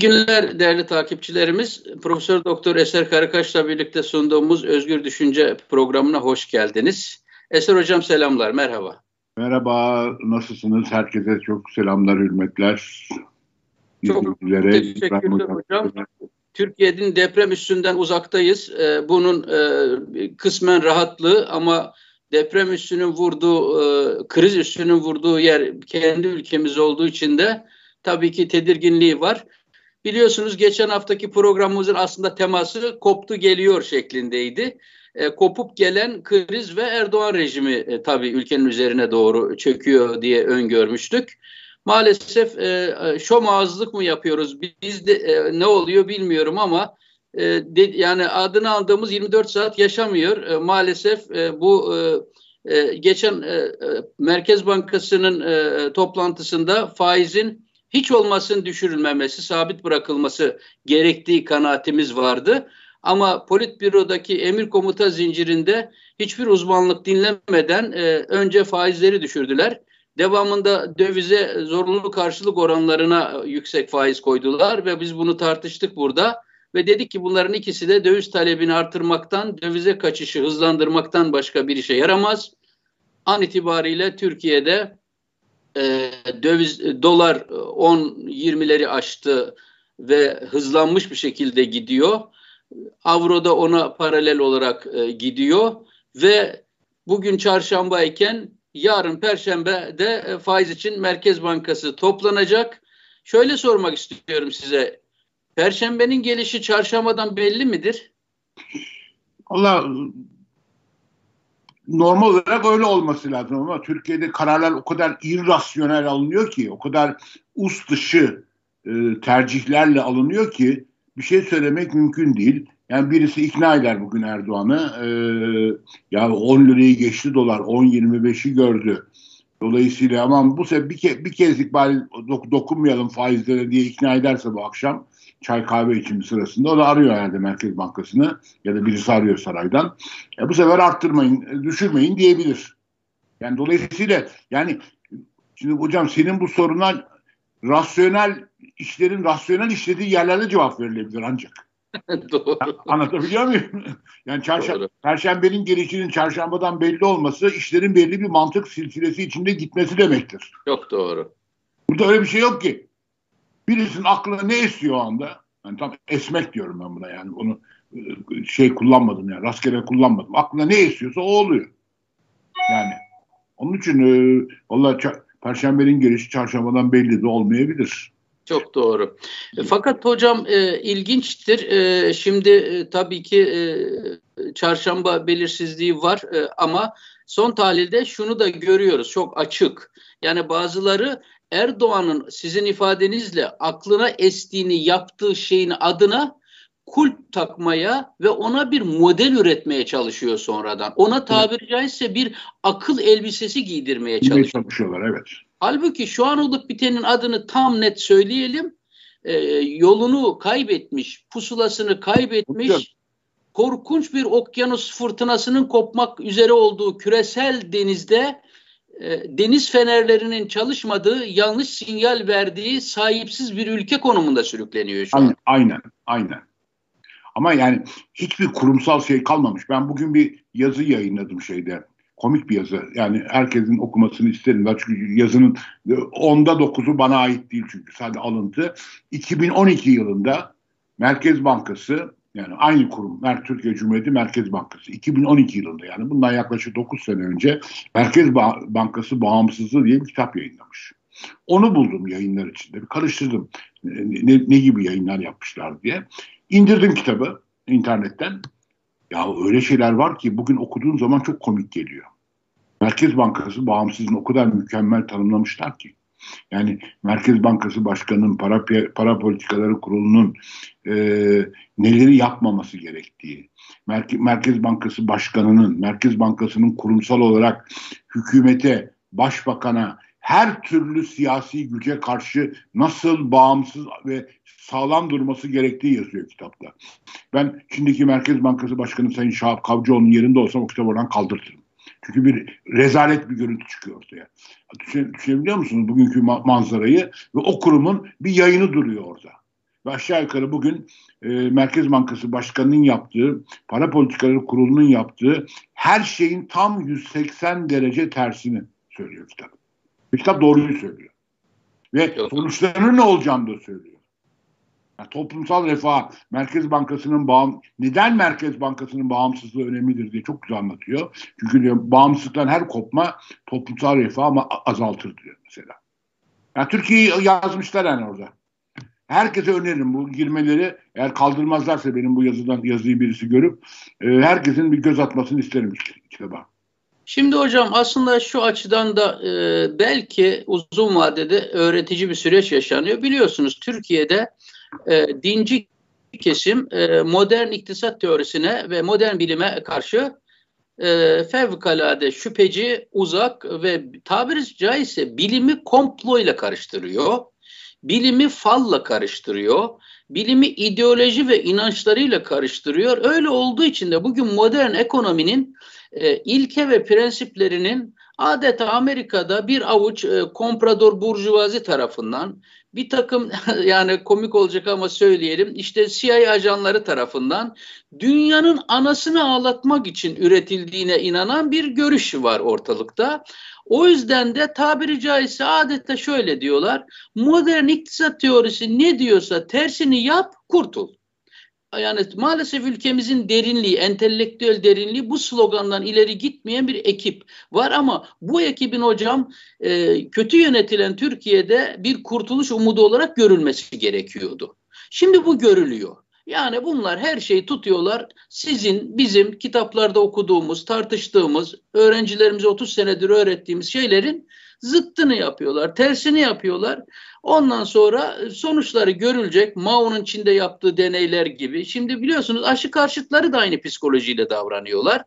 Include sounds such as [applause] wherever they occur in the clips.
günler değerli takipçilerimiz. Profesör Doktor Eser Karakaş'la birlikte sunduğumuz Özgür Düşünce programına hoş geldiniz. Eser Hocam selamlar, merhaba. Merhaba, nasılsınız? Herkese çok selamlar, hürmetler. Çok teşekkürler hocam. Türkiye'nin deprem üstünden uzaktayız. Ee, bunun e, kısmen rahatlığı ama deprem üstünün vurduğu, e, kriz üstünün vurduğu yer kendi ülkemiz olduğu için de tabii ki tedirginliği var. Biliyorsunuz geçen haftaki programımızın aslında teması koptu geliyor şeklindeydi. E, kopup gelen kriz ve Erdoğan rejimi e, tabii ülkenin üzerine doğru çöküyor diye öngörmüştük. Maalesef e, e şom ağızlık mı yapıyoruz? Biz de e, ne oluyor bilmiyorum ama e, de, yani adını aldığımız 24 saat yaşamıyor. E, maalesef e, bu e, e, geçen e, e, Merkez Bankası'nın e, toplantısında faizin hiç olmasın düşürülmemesi, sabit bırakılması gerektiği kanaatimiz vardı. Ama politbürodaki emir komuta zincirinde hiçbir uzmanlık dinlemeden e, önce faizleri düşürdüler. Devamında dövize zorunlu karşılık oranlarına yüksek faiz koydular ve biz bunu tartıştık burada. Ve dedik ki bunların ikisi de döviz talebini artırmaktan, dövize kaçışı hızlandırmaktan başka bir işe yaramaz. An itibariyle Türkiye'de e, döviz e, dolar 10-20'leri aştı ve hızlanmış bir şekilde gidiyor. Avro da ona paralel olarak e, gidiyor ve bugün çarşamba iken yarın perşembe de e, faiz için Merkez Bankası toplanacak. Şöyle sormak istiyorum size. Perşembenin gelişi çarşambadan belli midir? Allah normal olarak öyle olması lazım ama Türkiye'de kararlar o kadar irrasyonel alınıyor ki, o kadar us dışı e, tercihlerle alınıyor ki bir şey söylemek mümkün değil. Yani birisi ikna eder bugün Erdoğan'ı. E, ya 10 lirayı geçti dolar, 10-25'i gördü. Dolayısıyla aman bu sefer bir, ke bir kezlik bari dok dokunmayalım faizlere diye ikna ederse bu akşam çay kahve içimi sırasında o da arıyor herhalde Merkez Bankası'nı ya da birisi arıyor saraydan. E bu sefer arttırmayın, düşürmeyin diyebilir. Yani dolayısıyla yani şimdi hocam senin bu soruna rasyonel işlerin rasyonel işlediği yerlerde cevap verilebilir ancak. [laughs] Doğru. Anlatabiliyor muyum? [laughs] Yani çarşamba, perşembenin gelişinin çarşambadan belli olması işlerin belli bir mantık silsilesi içinde gitmesi demektir. Çok doğru. Burada öyle bir şey yok ki. Birisinin aklına ne esiyor o anda? Yani tam esmek diyorum ben buna yani. Onu e, şey kullanmadım yani rastgele kullanmadım. Aklına ne esiyorsa o oluyor. Yani onun için e, valla Perşembenin gelişi çarşambadan belli de olmayabilir. Çok doğru. E, fakat hocam e, ilginçtir. E, şimdi e, tabii ki e, çarşamba belirsizliği var e, ama son tahlilde şunu da görüyoruz çok açık. Yani bazıları Erdoğan'ın sizin ifadenizle aklına estiğini yaptığı şeyin adına kulp takmaya ve ona bir model üretmeye çalışıyor sonradan. Ona tabiri caizse bir akıl elbisesi giydirmeye çalışıyor. çalışıyorlar evet. Halbuki şu an olup bitenin adını tam net söyleyelim. Ee, yolunu kaybetmiş, pusulasını kaybetmiş, Hocam. korkunç bir okyanus fırtınasının kopmak üzere olduğu küresel denizde e, deniz fenerlerinin çalışmadığı, yanlış sinyal verdiği sahipsiz bir ülke konumunda sürükleniyor şu an. Aynen, aynen. Ama yani hiçbir kurumsal şey kalmamış. Ben bugün bir yazı yayınladım şeyde. Komik bir yazı. Yani herkesin okumasını isterim. Çünkü yazının onda dokuzu bana ait değil çünkü. Sadece alıntı. 2012 yılında Merkez Bankası yani aynı kurum Mer Türkiye Cumhuriyeti Merkez Bankası 2012 yılında yani bundan yaklaşık 9 sene önce Merkez ba Bankası Bağımsızlığı diye bir kitap yayınlamış. Onu buldum yayınlar içinde. Bir karıştırdım ne, ne gibi yayınlar yapmışlar diye. İndirdim kitabı internetten. Ya öyle şeyler var ki bugün okuduğun zaman çok komik geliyor. Merkez Bankası bağımsızlığını o kadar mükemmel tanımlamışlar ki. Yani Merkez Bankası Başkanı'nın, para, para politikaları kurulunun e, neleri yapmaması gerektiği, Merke, Merkez Bankası Başkanı'nın, Merkez Bankası'nın kurumsal olarak hükümete, başbakana, her türlü siyasi güce karşı nasıl bağımsız ve sağlam durması gerektiği yazıyor kitapta. Ben şimdiki Merkez Bankası Başkanı Sayın Şahap Kavcıoğlu'nun yerinde olsam o kitabı oradan kaldırtırım. Çünkü bir rezalet bir görüntü çıkıyor ortaya. Düşün, düşünebiliyor musunuz bugünkü ma- manzarayı? Ve o kurumun bir yayını duruyor orada. Ve aşağı yukarı bugün e, Merkez Bankası Başkanı'nın yaptığı, Para Politikaları Kurulu'nun yaptığı her şeyin tam 180 derece tersini söylüyor kitap. Kitap doğruyu söylüyor. Ve sonuçlarının ne olacağını da söylüyor. Yani toplumsal refah, Merkez Bankası'nın bağım, neden Merkez Bankası'nın bağımsızlığı önemlidir diye çok güzel anlatıyor. Çünkü diyor, bağımsızlıktan her kopma toplumsal refah azaltır diyor mesela. Yani Türkiye'yi yazmışlar yani orada. Herkese öneririm bu girmeleri. Eğer kaldırmazlarsa benim bu yazıdan yazıyı birisi görüp e, herkesin bir göz atmasını isterim kitaba. Şimdi hocam aslında şu açıdan da e, belki uzun vadede öğretici bir süreç yaşanıyor. Biliyorsunuz Türkiye'de e, dinci kesim e, modern iktisat teorisine ve modern bilime karşı e, fevkalade şüpheci, uzak ve tabiri caizse bilimi komplo ile karıştırıyor. Bilimi falla karıştırıyor. Bilimi ideoloji ve inançlarıyla karıştırıyor. Öyle olduğu için de bugün modern ekonominin e, ilke ve prensiplerinin adeta Amerika'da bir avuç e, komprador burjuvazi tarafından bir takım [laughs] yani komik olacak ama söyleyelim işte CIA ajanları tarafından dünyanın anasını ağlatmak için üretildiğine inanan bir görüş var ortalıkta. O yüzden de tabiri caizse adeta şöyle diyorlar. Modern iktisat teorisi ne diyorsa tersini yap kurtul yani maalesef ülkemizin derinliği, entelektüel derinliği bu slogandan ileri gitmeyen bir ekip var ama bu ekibin hocam e, kötü yönetilen Türkiye'de bir kurtuluş umudu olarak görülmesi gerekiyordu. Şimdi bu görülüyor. Yani bunlar her şeyi tutuyorlar. Sizin, bizim kitaplarda okuduğumuz, tartıştığımız, öğrencilerimize 30 senedir öğrettiğimiz şeylerin zıttını yapıyorlar, tersini yapıyorlar. Ondan sonra sonuçları görülecek. Mao'nun Çin'de yaptığı deneyler gibi. Şimdi biliyorsunuz aşı karşıtları da aynı psikolojiyle davranıyorlar.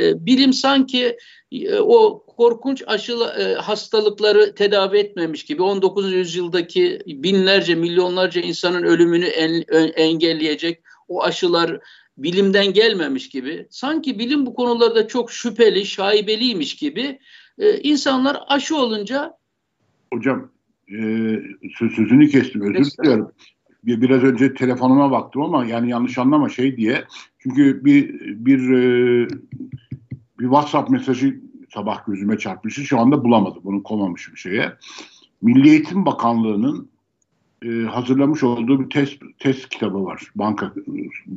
Ee, bilim sanki e, o korkunç aşı e, hastalıkları tedavi etmemiş gibi 19. yüzyıldaki binlerce, milyonlarca insanın ölümünü en, engelleyecek o aşılar bilimden gelmemiş gibi. Sanki bilim bu konularda çok şüpheli, şaibeliymiş gibi e, insanlar aşı olunca Hocam e, sözünü kestim özür diliyorum. Biraz önce telefonuma baktım ama yani yanlış anlama şey diye. Çünkü bir bir e, bir WhatsApp mesajı sabah gözüme çarpmıştı. Şu anda bulamadım. Bunu komamışım şeye. Milli Eğitim Bakanlığı'nın e, hazırlamış olduğu bir test test kitabı var. Banka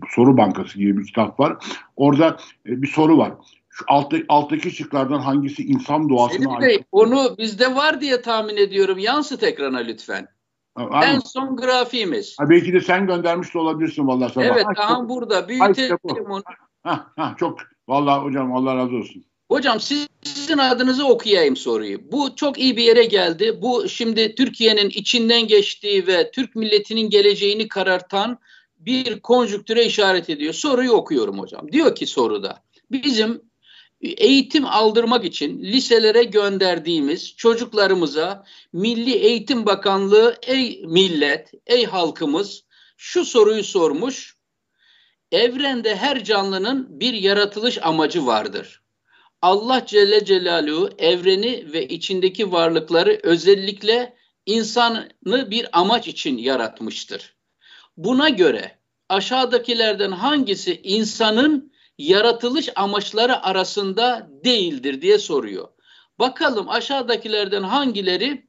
soru bankası gibi bir kitap var. Orada e, bir soru var. Şu altta, alttaki şıklardan hangisi insan doğasına ait? Bey, onu bizde var diye tahmin ediyorum. Yansıt ekrana lütfen. Ha, en son grafiğimiz. Ha, belki de sen göndermiş de olabilirsin vallahi sabah. Evet, aha burada. Büyütelim onu. Ha, ha, çok vallahi hocam Allah razı olsun. Hocam sizin adınızı okuyayım soruyu. Bu çok iyi bir yere geldi. Bu şimdi Türkiye'nin içinden geçtiği ve Türk milletinin geleceğini karartan bir konjüktüre işaret ediyor. Soruyu okuyorum hocam. Diyor ki soruda bizim eğitim aldırmak için liselere gönderdiğimiz çocuklarımıza Milli Eğitim Bakanlığı ey millet, ey halkımız şu soruyu sormuş. Evrende her canlının bir yaratılış amacı vardır. Allah Celle Celaluhu evreni ve içindeki varlıkları özellikle insanı bir amaç için yaratmıştır. Buna göre aşağıdakilerden hangisi insanın yaratılış amaçları arasında değildir diye soruyor. Bakalım aşağıdakilerden hangileri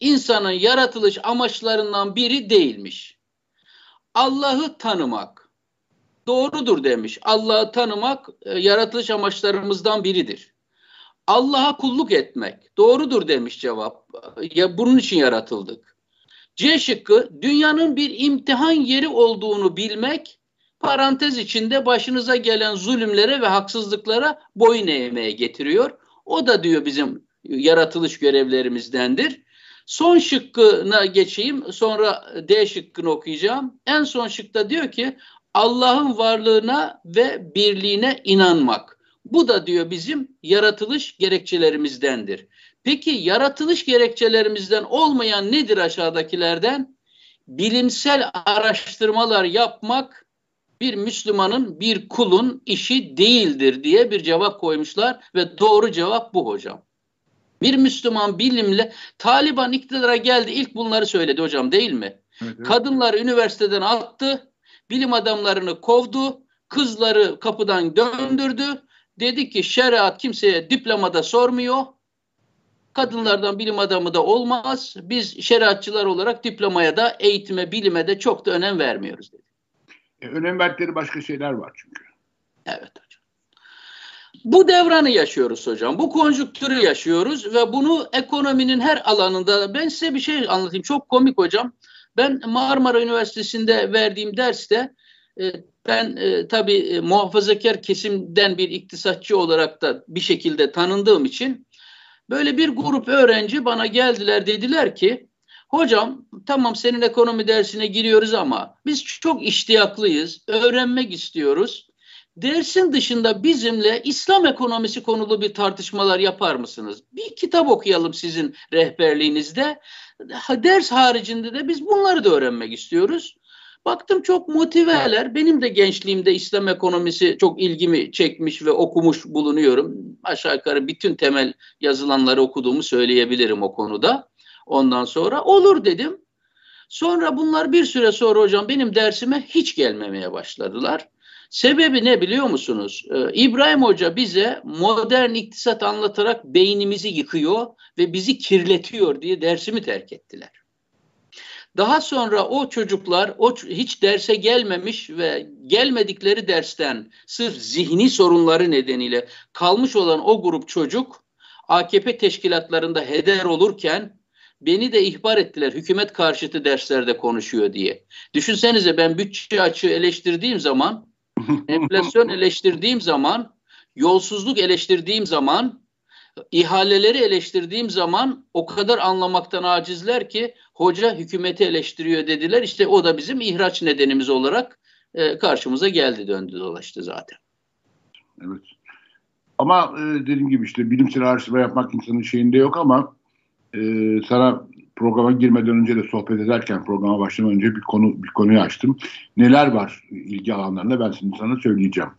insanın yaratılış amaçlarından biri değilmiş. Allah'ı tanımak doğrudur demiş. Allah'ı tanımak e, yaratılış amaçlarımızdan biridir. Allah'a kulluk etmek doğrudur demiş cevap. Ya bunun için yaratıldık. C şıkkı dünyanın bir imtihan yeri olduğunu bilmek parantez içinde başınıza gelen zulümlere ve haksızlıklara boyun eğmeye getiriyor. O da diyor bizim yaratılış görevlerimizdendir. Son şıkkına geçeyim sonra D şıkkını okuyacağım. En son şıkta diyor ki Allah'ın varlığına ve birliğine inanmak. Bu da diyor bizim yaratılış gerekçelerimizdendir. Peki yaratılış gerekçelerimizden olmayan nedir aşağıdakilerden? Bilimsel araştırmalar yapmak bir Müslümanın, bir kulun işi değildir diye bir cevap koymuşlar ve doğru cevap bu hocam. Bir Müslüman bilimle Taliban iktidara geldi ilk bunları söyledi hocam değil mi? Evet, evet. Kadınları üniversiteden attı, bilim adamlarını kovdu, kızları kapıdan döndürdü. Dedi ki şeriat kimseye diplomada sormuyor. Kadınlardan bilim adamı da olmaz. Biz şeriatçılar olarak diplomaya da eğitime, bilime de çok da önem vermiyoruz dedi. E, önem verdikleri başka şeyler var çünkü. Evet hocam. Bu devranı yaşıyoruz hocam. Bu konjüktürü yaşıyoruz ve bunu ekonominin her alanında ben size bir şey anlatayım. Çok komik hocam. Ben Marmara Üniversitesi'nde verdiğim derste e, ben e, tabii e, muhafazakar kesimden bir iktisatçı olarak da bir şekilde tanındığım için böyle bir grup öğrenci bana geldiler dediler ki hocam tamam senin ekonomi dersine giriyoruz ama biz çok iştiyaklıyız, öğrenmek istiyoruz. Dersin dışında bizimle İslam ekonomisi konulu bir tartışmalar yapar mısınız? Bir kitap okuyalım sizin rehberliğinizde. Ders haricinde de biz bunları da öğrenmek istiyoruz. Baktım çok motiveler. Benim de gençliğimde İslam ekonomisi çok ilgimi çekmiş ve okumuş bulunuyorum. Aşağı yukarı bütün temel yazılanları okuduğumu söyleyebilirim o konuda. Ondan sonra olur dedim. Sonra bunlar bir süre sonra hocam benim dersime hiç gelmemeye başladılar. Sebebi ne biliyor musunuz? Ee, İbrahim Hoca bize modern iktisat anlatarak beynimizi yıkıyor ve bizi kirletiyor diye dersimi terk ettiler. Daha sonra o çocuklar o hiç derse gelmemiş ve gelmedikleri dersten sırf zihni sorunları nedeniyle kalmış olan o grup çocuk AKP teşkilatlarında heder olurken beni de ihbar ettiler hükümet karşıtı derslerde konuşuyor diye. Düşünsenize ben bütçe açığı eleştirdiğim zaman, [laughs] enflasyon eleştirdiğim zaman, yolsuzluk eleştirdiğim zaman ihaleleri eleştirdiğim zaman o kadar anlamaktan acizler ki hoca hükümeti eleştiriyor dediler. İşte o da bizim ihraç nedenimiz olarak e, karşımıza geldi döndü dolaştı zaten. Evet. Ama e, dediğim gibi işte bilimsel araştırma yapmak insanın şeyinde yok ama e, sana programa girmeden önce de sohbet ederken programa başlamadan önce bir konu bir konuyu açtım. Neler var ilgi alanlarında ben şimdi sana söyleyeceğim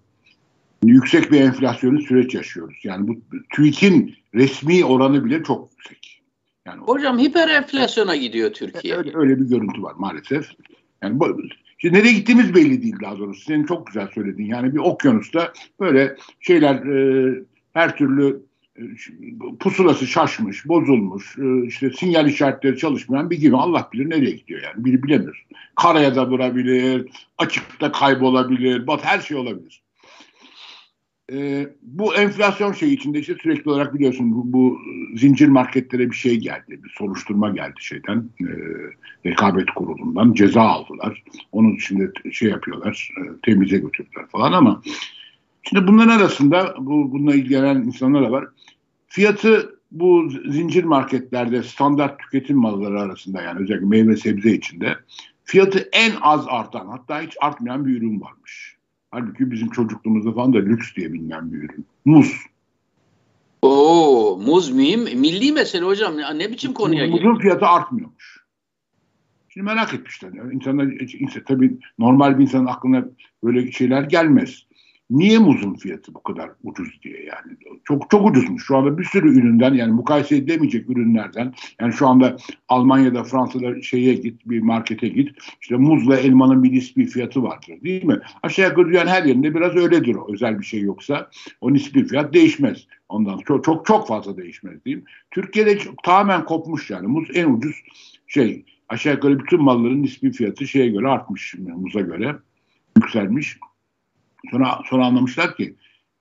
yüksek bir enflasyonlu süreç yaşıyoruz. Yani bu TÜİK'in resmi oranı bile çok yüksek. Yani Hocam hiper enflasyona gidiyor Türkiye. Öyle, öyle bir görüntü var maalesef. Yani bu, Şimdi nereye gittiğimiz belli değil daha doğrusu. Senin çok güzel söyledin. Yani bir okyanusta böyle şeyler e, her türlü pusulası şaşmış, bozulmuş, e, işte sinyal işaretleri çalışmayan bir gibi Allah bilir nereye gidiyor yani. Biri bilemiyor. Karaya da vurabilir, açıkta kaybolabilir, bat her şey olabilir. E, bu enflasyon şeyi içinde işte sürekli olarak biliyorsun bu, bu zincir marketlere bir şey geldi. Bir soruşturma geldi şeyden. E, rekabet kurulundan ceza aldılar. Onun içinde şey yapıyorlar. E, temize götürdüler falan ama şimdi bunların arasında bu bununla ilgilenen insanlar da var. Fiyatı bu zincir marketlerde standart tüketim malları arasında yani özellikle meyve sebze içinde fiyatı en az artan hatta hiç artmayan bir ürün varmış. Halbuki bizim çocukluğumuzda falan da lüks diye bilinen bir ürün. Muz. Oo, muz mühim. Milli mesele hocam. Ne biçim konuya geliyor? Muzun fiyatı artmıyormuş. Şimdi merak etmişler. Yani insanlar, insan, tabii normal bir insanın aklına böyle şeyler gelmez. Niye muzun fiyatı bu kadar ucuz diye yani. Çok çok ucuzmuş. Şu anda bir sürü üründen yani mukayese edemeyecek ürünlerden yani şu anda Almanya'da Fransa'da şeye git bir markete git işte muzla elmanın bir nispi fiyatı vardır değil mi? Aşağı yukarı dünyanın her yerinde biraz öyledir o özel bir şey yoksa o nispi fiyat değişmez. Ondan çok çok çok fazla değişmez diyeyim. Türkiye'de çok, tamamen kopmuş yani muz en ucuz şey aşağı yukarı bütün malların nispi fiyatı şeye göre artmış muza göre yükselmiş. Sonra, sonra anlamışlar ki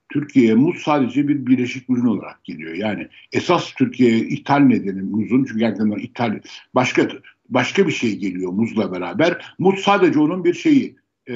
Türkiye'ye muz sadece bir bileşik ürün olarak geliyor. Yani esas Türkiye'ye ithal nedeni muzun çünkü gerçekten ithal başka başka bir şey geliyor muzla beraber. Muz sadece onun bir şeyi e,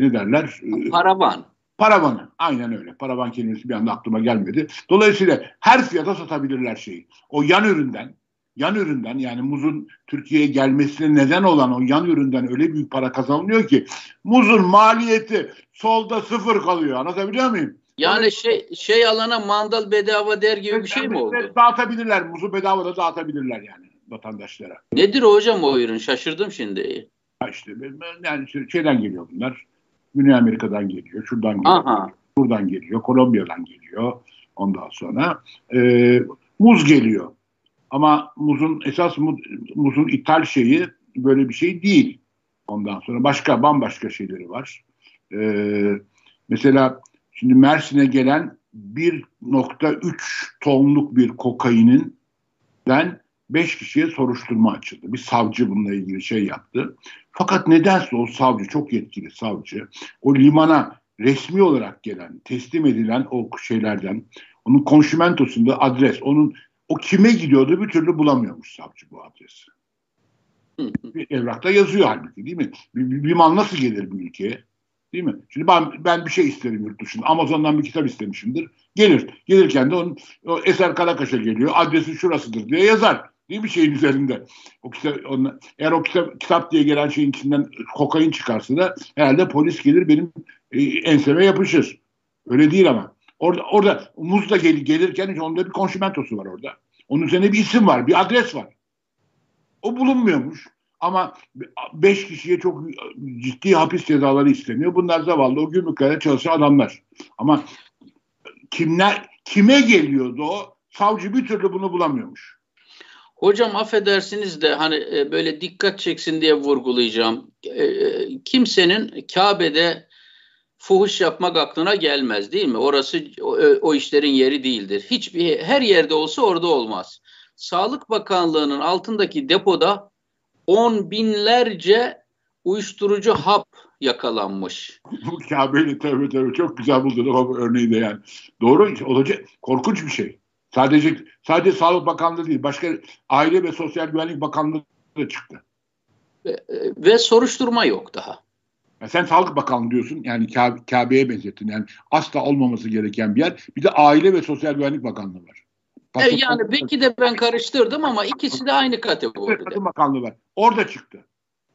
ne derler? Paravan. Paravanı. Aynen öyle. Paravan kelimesi bir anda aklıma gelmedi. Dolayısıyla her fiyata satabilirler şeyi. O yan üründen yan üründen yani muzun Türkiye'ye gelmesine neden olan o yan üründen öyle büyük para kazanılıyor ki muzun maliyeti solda sıfır kalıyor. Anlatabiliyor muyum? Yani şey şey alana mandal bedava der gibi bir şey mi oldu? Dağıtabilirler. Muzu bedava da dağıtabilirler yani vatandaşlara. Nedir hocam o ürün? Şaşırdım şimdi. Ha işte yani şeyden geliyor bunlar. Güney Amerika'dan geliyor. Şuradan geliyor. Aha. Buradan geliyor. Kolombiya'dan geliyor. Ondan sonra e, muz geliyor. Ama muzun esas muz, muzun ithal şeyi böyle bir şey değil. Ondan sonra başka bambaşka şeyleri var. Ee, mesela şimdi Mersin'e gelen 1.3 tonluk bir kokainin ben 5 kişiye soruşturma açıldı. Bir savcı bununla ilgili şey yaptı. Fakat nedense o savcı, çok yetkili savcı, o limana resmi olarak gelen, teslim edilen o şeylerden, onun konşimentosunda adres, onun o kime gidiyordu bir türlü bulamıyormuş savcı bu adresi. bir evrakta yazıyor halbuki değil mi? Bir, bir, bir mal nasıl gelir bir ülkeye? Değil mi? Şimdi ben, ben bir şey isterim yurt dışında. Amazon'dan bir kitap istemişimdir. Gelir. Gelirken de onun o Eser Karakaş'a geliyor. Adresi şurasıdır diye yazar. Değil mi şeyin üzerinde? O kitap, onunla, eğer o kitap, kitap diye gelen şeyin içinden kokain çıkarsa da herhalde polis gelir benim e, enseme yapışır. Öyle değil ama. Orada, orada muzla gel, gelirken onda bir konşimentosu var orada. Onun üzerine bir isim var, bir adres var. O bulunmuyormuş. Ama beş kişiye çok ciddi hapis cezaları isteniyor. Bunlar zavallı o gümrüklerde çalışan adamlar. Ama kimler kime geliyordu o? Savcı bir türlü bunu bulamıyormuş. Hocam affedersiniz de hani e, böyle dikkat çeksin diye vurgulayacağım. E, e, kimsenin Kabe'de fuhuş yapmak aklına gelmez değil mi? Orası o, o işlerin yeri değildir. Hiçbir her yerde olsa orada olmaz. Sağlık Bakanlığı'nın altındaki depoda on binlerce uyuşturucu hap yakalanmış. Bu Kabe'li tabii tabii çok güzel buldun o örneği de yani. Doğru olacak korkunç bir şey. Sadece sadece Sağlık Bakanlığı değil başka Aile ve Sosyal Güvenlik Bakanlığı da çıktı. Ve, ve soruşturma yok daha. Ya sen Sağlık Bakanlığı diyorsun yani Kabe'ye benzettin yani asla olmaması gereken bir yer. Bir de Aile ve Sosyal Güvenlik Bakanlığı var. E, yani belki de ben karıştırdım ama ikisi de aynı kategoride. Kadın Bakanlığı var. Orada çıktı.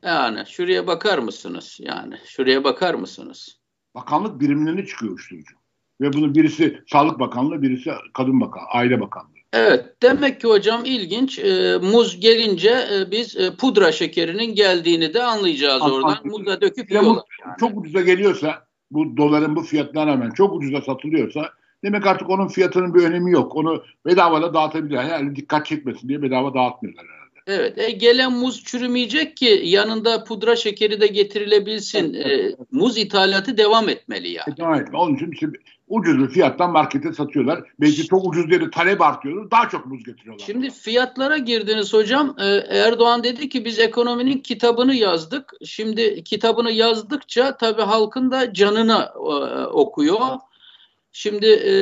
Yani şuraya bakar mısınız? Yani şuraya bakar mısınız? Bakanlık birimlerine çıkıyor uyuşturucu. Ve bunu birisi Sağlık Bakanlığı, birisi Kadın Bakanlığı, Aile Bakanlığı. Evet, demek ki hocam ilginç. E, muz gelince e, biz e, pudra şekerinin geldiğini de anlayacağız Anladım. oradan. Muza döküp yiyorlar. Yani. Çok ucuza geliyorsa, bu doların bu fiyatına rağmen çok ucuza satılıyorsa demek artık onun fiyatının bir önemi yok. Onu bedava da dağıtabilirler. Yani dikkat çekmesin diye bedava dağıtmıyorlar herhalde. Evet, e, gelen muz çürümeyecek ki yanında pudra şekeri de getirilebilsin. Evet, E, muz ithalatı devam etmeli yani. Devam etmeli. Onun için ucuz fiyattan markete satıyorlar. Belki çok ucuz diye talep artıyor. Daha çok muz getiriyorlar. Şimdi fiyatlara girdiniz hocam. Ee, Erdoğan dedi ki biz ekonominin kitabını yazdık. Şimdi kitabını yazdıkça tabii halkın da canını e, okuyor. Şimdi e,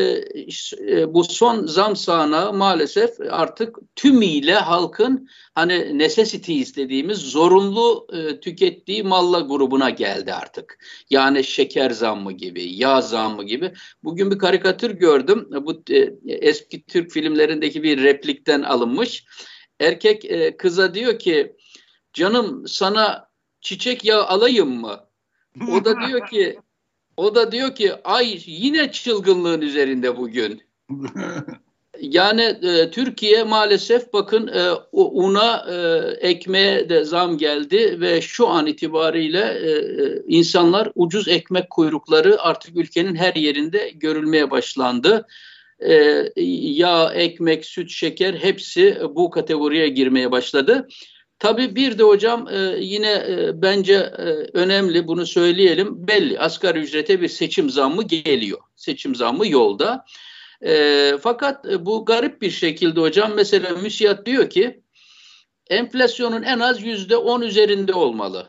e, bu son zam sahna maalesef artık tümüyle halkın hani necessity istediğimiz zorunlu e, tükettiği malla grubuna geldi artık. Yani şeker zammı gibi, yağ zammı gibi. Bugün bir karikatür gördüm. Bu e, eski Türk filmlerindeki bir replikten alınmış. Erkek e, kıza diyor ki canım sana çiçek yağı alayım mı? O da diyor ki o da diyor ki ay yine çılgınlığın üzerinde bugün. [laughs] yani e, Türkiye maalesef bakın e, una e, ekmeğe de zam geldi ve şu an itibariyle e, e, insanlar ucuz ekmek kuyrukları artık ülkenin her yerinde görülmeye başlandı. E, yağ, ekmek, süt, şeker hepsi bu kategoriye girmeye başladı. Tabii bir de hocam e, yine e, bence e, önemli bunu söyleyelim. Belli asgari ücrete bir seçim zammı geliyor. Seçim zammı yolda. Fakat bu garip bir şekilde hocam mesela müsiyat diyor ki enflasyonun en az yüzde on üzerinde olmalı.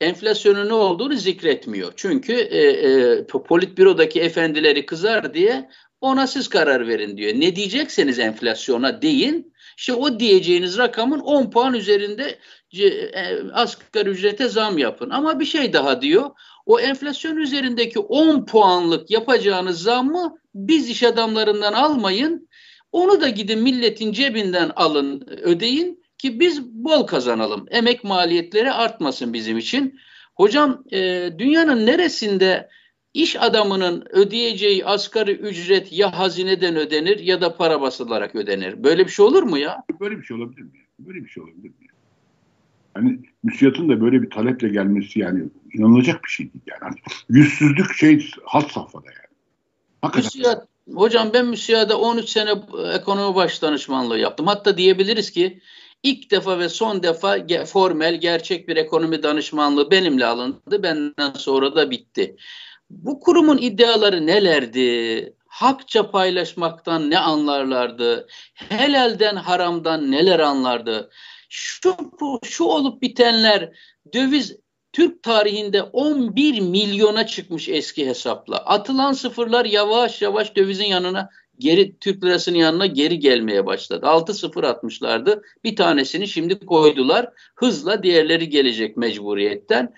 Enflasyonun ne olduğunu zikretmiyor. Çünkü e, e, politbürodaki efendileri kızar diye ona siz karar verin diyor. Ne diyecekseniz enflasyona deyin işte o diyeceğiniz rakamın 10 puan üzerinde e, asgari ücrete zam yapın. Ama bir şey daha diyor. O enflasyon üzerindeki 10 puanlık yapacağınız zammı biz iş adamlarından almayın. Onu da gidin milletin cebinden alın, ödeyin ki biz bol kazanalım. Emek maliyetleri artmasın bizim için. Hocam e, dünyanın neresinde İş adamının ödeyeceği asgari ücret ya hazineden ödenir ya da para basılarak ödenir. Böyle bir şey olur mu ya? Böyle bir şey olabilir mi? Böyle bir şey olabilir mi? Yani müsiyatın da böyle bir taleple gelmesi yani inanılacak bir şey değil yani. Yüzsüzlük şey hat safhada yani. Hakikaten. Müsiyat, hocam ben müsiyada 13 sene ekonomi baş danışmanlığı yaptım. Hatta diyebiliriz ki ilk defa ve son defa ge formel gerçek bir ekonomi danışmanlığı benimle alındı. Benden sonra da bitti. Bu kurumun iddiaları nelerdi? Hakça paylaşmaktan ne anlarlardı? Helalden haramdan neler anlardı? Şu, şu olup bitenler döviz Türk tarihinde 11 milyona çıkmış eski hesapla. Atılan sıfırlar yavaş yavaş dövizin yanına geri Türk lirasının yanına geri gelmeye başladı. 6-0 atmışlardı. Bir tanesini şimdi koydular. Hızla diğerleri gelecek mecburiyetten.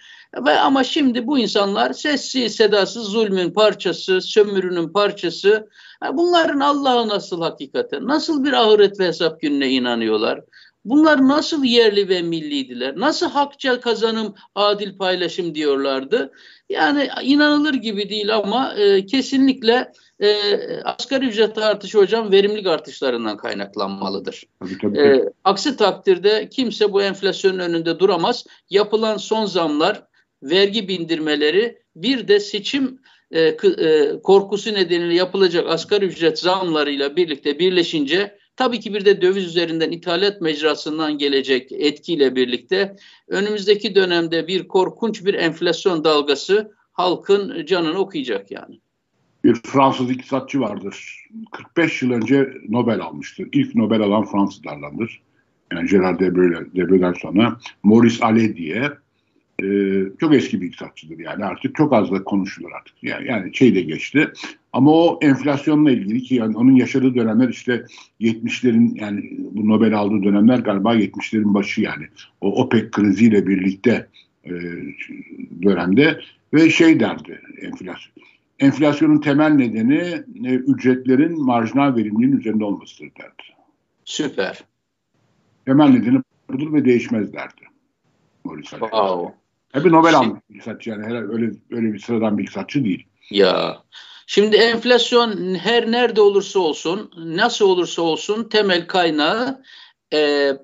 Ve ama şimdi bu insanlar sessiz sedasız zulmün parçası, sömürünün parçası. Bunların Allah'ı nasıl hakikaten, nasıl bir ahiret ve hesap gününe inanıyorlar? Bunlar nasıl yerli ve milliydiler? Nasıl hakça kazanım, adil paylaşım diyorlardı? Yani inanılır gibi değil ama e, kesinlikle e, asgari ücret artışı hocam verimlilik artışlarından kaynaklanmalıdır. Tabii, tabii. E, aksi takdirde kimse bu enflasyonun önünde duramaz. Yapılan son zamlar, vergi bindirmeleri bir de seçim e, e, korkusu nedeniyle yapılacak asgari ücret zamlarıyla birlikte birleşince tabii ki bir de döviz üzerinden ithalat mecrasından gelecek etkiyle birlikte önümüzdeki dönemde bir korkunç bir enflasyon dalgası halkın canını okuyacak yani bir Fransız iktisatçı vardır. 45 yıl önce Nobel almıştır. İlk Nobel alan Fransızlardandır. Yani Gerard Debreu'den sonra Maurice Allais diye e, çok eski bir iktisatçıdır yani artık çok az da konuşulur artık. Yani, yani şey de geçti. Ama o enflasyonla ilgili ki yani onun yaşadığı dönemler işte 70'lerin yani bu Nobel aldığı dönemler galiba 70'lerin başı yani. O OPEC kriziyle birlikte e, dönemde ve şey derdi enflasyon enflasyonun temel nedeni e, ücretlerin marjinal verimliliğin üzerinde olmasıdır derdi. Süper. Temel nedeni budur ve değişmez derdi. Maurice wow. Tabii Nobel Şimdi, almış iktisatçı yani öyle, öyle bir sıradan bir iktisatçı değil. Ya Şimdi enflasyon her nerede olursa olsun, nasıl olursa olsun temel kaynağı e, e,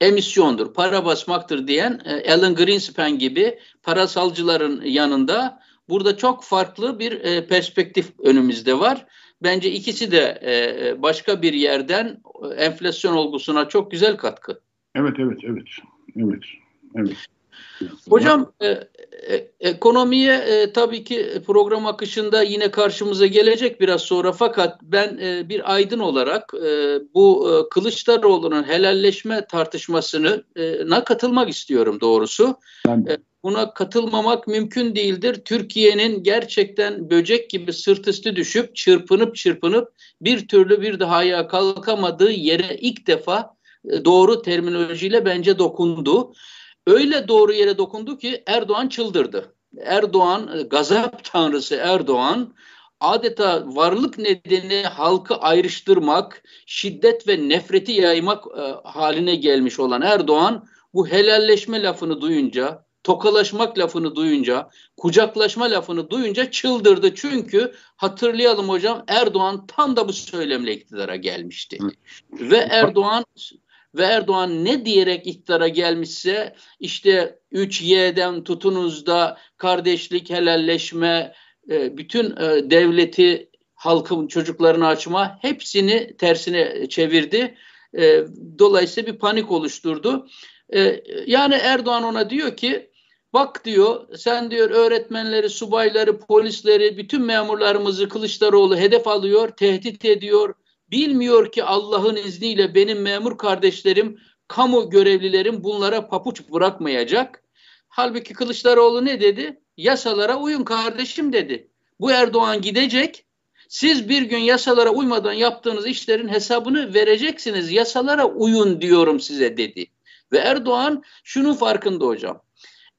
emisyondur, para basmaktır diyen e, Alan Greenspan gibi parasalcıların yanında Burada çok farklı bir e, perspektif önümüzde var. Bence ikisi de e, başka bir yerden enflasyon olgusuna çok güzel katkı. Evet, evet, evet. Evet, evet. Hocam e, e, ekonomiye e, tabii ki program akışında yine karşımıza gelecek biraz sonra fakat ben e, bir aydın olarak e, bu e, Kılıçdaroğlu'nun helalleşme tartışmasını e, katılmak istiyorum doğrusu. Ben E, buna katılmamak mümkün değildir. Türkiye'nin gerçekten böcek gibi sırt üstü düşüp çırpınıp çırpınıp bir türlü bir daha ayağa kalkamadığı yere ilk defa e, doğru terminolojiyle bence dokundu. Öyle doğru yere dokundu ki Erdoğan çıldırdı. Erdoğan, e, gazap tanrısı Erdoğan adeta varlık nedeni halkı ayrıştırmak, şiddet ve nefreti yaymak e, haline gelmiş olan Erdoğan bu helalleşme lafını duyunca, tokalaşmak lafını duyunca, kucaklaşma lafını duyunca çıldırdı. Çünkü hatırlayalım hocam Erdoğan tam da bu söylemle iktidara gelmişti. Ve Erdoğan ve Erdoğan ne diyerek iktidara gelmişse işte 3Y'den tutunuz da kardeşlik, helalleşme, e, bütün e, devleti halkın çocuklarını açma hepsini tersine çevirdi. E, dolayısıyla bir panik oluşturdu. Yani Erdoğan ona diyor ki Bak diyor sen diyor öğretmenleri, subayları, polisleri, bütün memurlarımızı Kılıçdaroğlu hedef alıyor, tehdit ediyor. Bilmiyor ki Allah'ın izniyle benim memur kardeşlerim, kamu görevlilerim bunlara papuç bırakmayacak. Halbuki Kılıçdaroğlu ne dedi? Yasalara uyun kardeşim dedi. Bu Erdoğan gidecek. Siz bir gün yasalara uymadan yaptığınız işlerin hesabını vereceksiniz. Yasalara uyun diyorum size dedi. Ve Erdoğan şunun farkında hocam.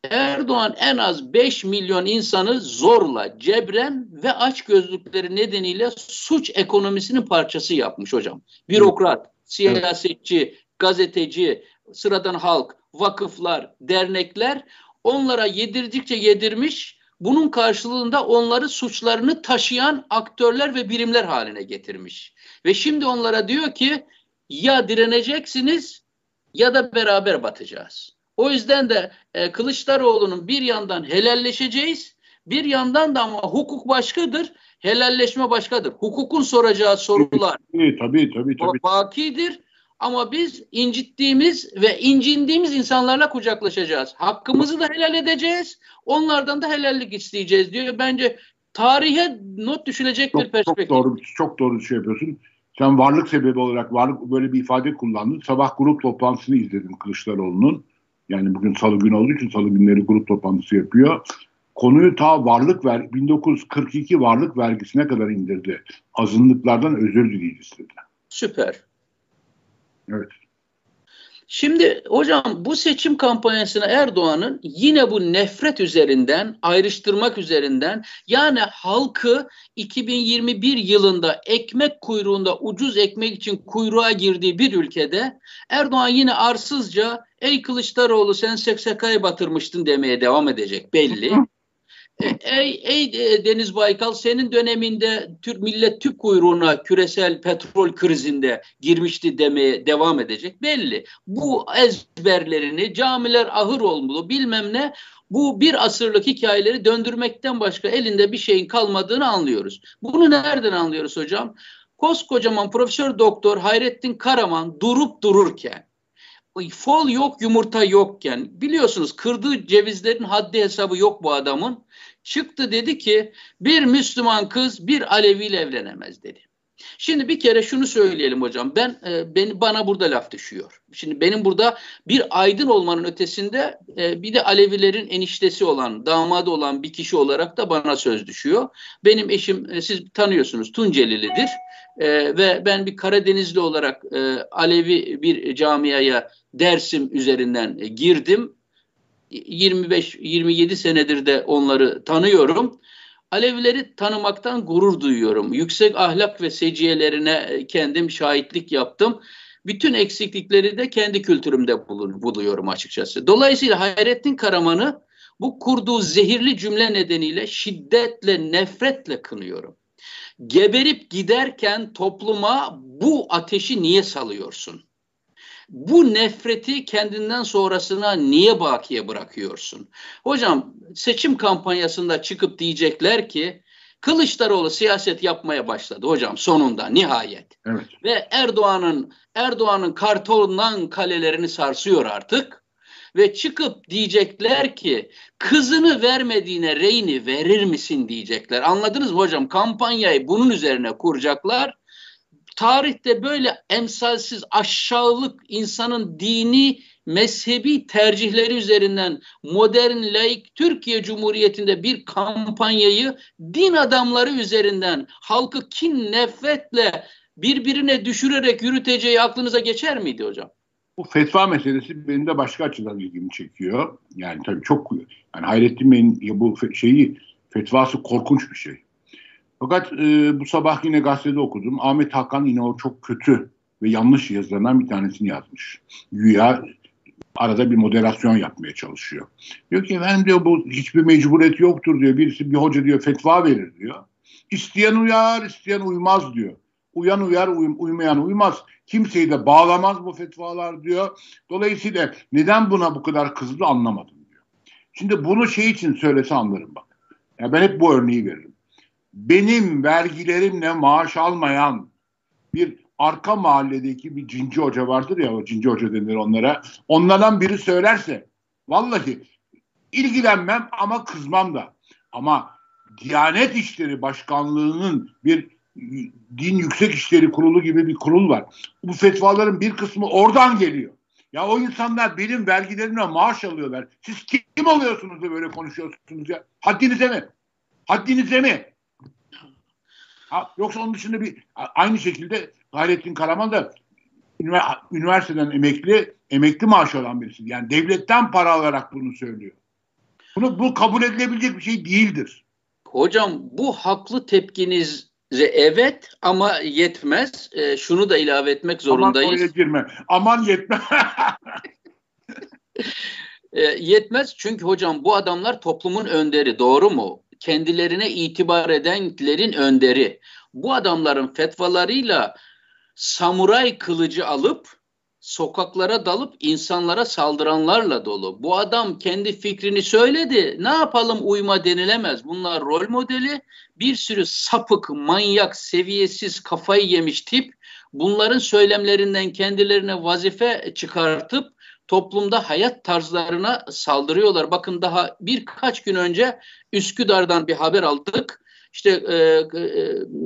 Erdoğan en az 5 milyon insanı zorla, cebren ve aç gözlükleri nedeniyle suç ekonomisinin parçası yapmış hocam. Bürokrat, siyasetçi, gazeteci, sıradan halk, vakıflar, dernekler onlara yedirdikçe yedirmiş, bunun karşılığında onları suçlarını taşıyan aktörler ve birimler haline getirmiş. Ve şimdi onlara diyor ki ya direneceksiniz ya da beraber batacağız. O yüzden de e, Kılıçdaroğlu'nun bir yandan helalleşeceğiz, bir yandan da ama hukuk başkadır, helalleşme başkadır. Hukukun soracağı sorular tabii, tabii, tabii, tabii. bakidir Ama biz incittiğimiz ve incindiğimiz insanlarla kucaklaşacağız. Hakkımızı da helal edeceğiz. Onlardan da helallik isteyeceğiz diyor. Bence tarihe not düşülecek çok, bir perspektif. Çok doğru, çok doğru şey yapıyorsun. Sen varlık sebebi olarak varlık böyle bir ifade kullandın. Sabah grup toplantısını izledim Kılıçdaroğlu'nun. Yani bugün salı günü olduğu için salı günleri grup toplantısı yapıyor. Konuyu ta varlık ver 1942 varlık vergisine kadar indirdi. Azınlıklardan özür dileyeceğiz dedi. Süper. Evet. Şimdi hocam bu seçim kampanyasına Erdoğan'ın yine bu nefret üzerinden, ayrıştırmak üzerinden yani halkı 2021 yılında ekmek kuyruğunda ucuz ekmek için kuyruğa girdiği bir ülkede Erdoğan yine arsızca ey Kılıçdaroğlu sen SSK'yı batırmıştın demeye devam edecek belli. [laughs] [laughs] Ey, ey e, Deniz Baykal senin döneminde Türk millet tüp kuyruğuna küresel petrol krizinde girmişti demeye devam edecek belli. Bu ezberlerini camiler ahır olmalı bilmem ne bu bir asırlık hikayeleri döndürmekten başka elinde bir şeyin kalmadığını anlıyoruz. Bunu nereden anlıyoruz hocam? Koskocaman Profesör Doktor Hayrettin Karaman durup dururken fol yok yumurta yokken biliyorsunuz kırdığı cevizlerin haddi hesabı yok bu adamın. Çıktı dedi ki bir Müslüman kız bir Alevi ile evlenemez dedi. Şimdi bir kere şunu söyleyelim hocam. Ben e, beni bana burada laf düşüyor. Şimdi benim burada bir aydın olmanın ötesinde e, bir de Alevilerin eniştesi olan, damadı olan bir kişi olarak da bana söz düşüyor. Benim eşim e, siz tanıyorsunuz Tuncelilidir. E, ve ben bir Karadenizli olarak e, Alevi bir camiaya Dersim üzerinden e, girdim. 25-27 senedir de onları tanıyorum. Alevileri tanımaktan gurur duyuyorum. Yüksek ahlak ve seciyelerine e, kendim şahitlik yaptım. Bütün eksiklikleri de kendi kültürümde buluyorum açıkçası. Dolayısıyla Hayrettin Karaman'ı bu kurduğu zehirli cümle nedeniyle şiddetle, nefretle kınıyorum. Geberip giderken topluma bu ateşi niye salıyorsun? Bu nefreti kendinden sonrasına niye bakiye bırakıyorsun? Hocam seçim kampanyasında çıkıp diyecekler ki Kılıçdaroğlu siyaset yapmaya başladı hocam sonunda nihayet. Evet. Ve Erdoğan'ın Erdoğan'ın kartondan kalelerini sarsıyor artık ve çıkıp diyecekler ki kızını vermediğine reyni verir misin diyecekler. Anladınız mı hocam? Kampanyayı bunun üzerine kuracaklar tarihte böyle emsalsiz aşağılık insanın dini mezhebi tercihleri üzerinden modern laik Türkiye Cumhuriyeti'nde bir kampanyayı din adamları üzerinden halkı kin nefretle birbirine düşürerek yürüteceği aklınıza geçer miydi hocam? Bu fetva meselesi benim de başka açıdan ilgimi çekiyor. Yani tabii çok yani Hayrettin Bey'in bu şeyi fetvası korkunç bir şey. Fakat e, bu sabah yine gazetede okudum. Ahmet Hakan yine o çok kötü ve yanlış yazılarından bir tanesini yazmış. Güya arada bir moderasyon yapmaya çalışıyor. Diyor ki efendim diyor bu hiçbir mecburiyet yoktur diyor. Birisi bir hoca diyor fetva verir diyor. İsteyen uyar, isteyen uymaz diyor. Uyan uyar, uy uymayan uymaz. Kimseyi de bağlamaz bu fetvalar diyor. Dolayısıyla neden buna bu kadar kızdı anlamadım diyor. Şimdi bunu şey için söylese anlarım bak. Ya ben hep bu örneği veririm benim vergilerimle maaş almayan bir arka mahalledeki bir cinci hoca vardır ya o cinci hoca denir onlara. Onlardan biri söylerse vallahi ilgilenmem ama kızmam da. Ama Diyanet İşleri Başkanlığı'nın bir din yüksek işleri kurulu gibi bir kurul var. Bu fetvaların bir kısmı oradan geliyor. Ya o insanlar benim vergilerimle maaş alıyorlar. Siz kim oluyorsunuz da böyle konuşuyorsunuz ya? Haddinize mi? Haddinize mi? Ha, yoksa onun dışında bir aynı şekilde Gayrettin Karaman da üniversiteden emekli emekli maaşı alan birisi. Yani devletten para alarak bunu söylüyor. Bunu bu kabul edilebilecek bir şey değildir. Hocam bu haklı tepkiniz evet ama yetmez. E, şunu da ilave etmek zorundayız. Aman girme. Aman yetmez. [laughs] e, yetmez çünkü hocam bu adamlar toplumun önderi doğru mu? kendilerine itibar edenlerin önderi. Bu adamların fetvalarıyla samuray kılıcı alıp sokaklara dalıp insanlara saldıranlarla dolu. Bu adam kendi fikrini söyledi. Ne yapalım uyma denilemez. Bunlar rol modeli. Bir sürü sapık, manyak, seviyesiz, kafayı yemiş tip bunların söylemlerinden kendilerine vazife çıkartıp toplumda hayat tarzlarına saldırıyorlar. Bakın daha birkaç gün önce Üsküdar'dan bir haber aldık. İşte e,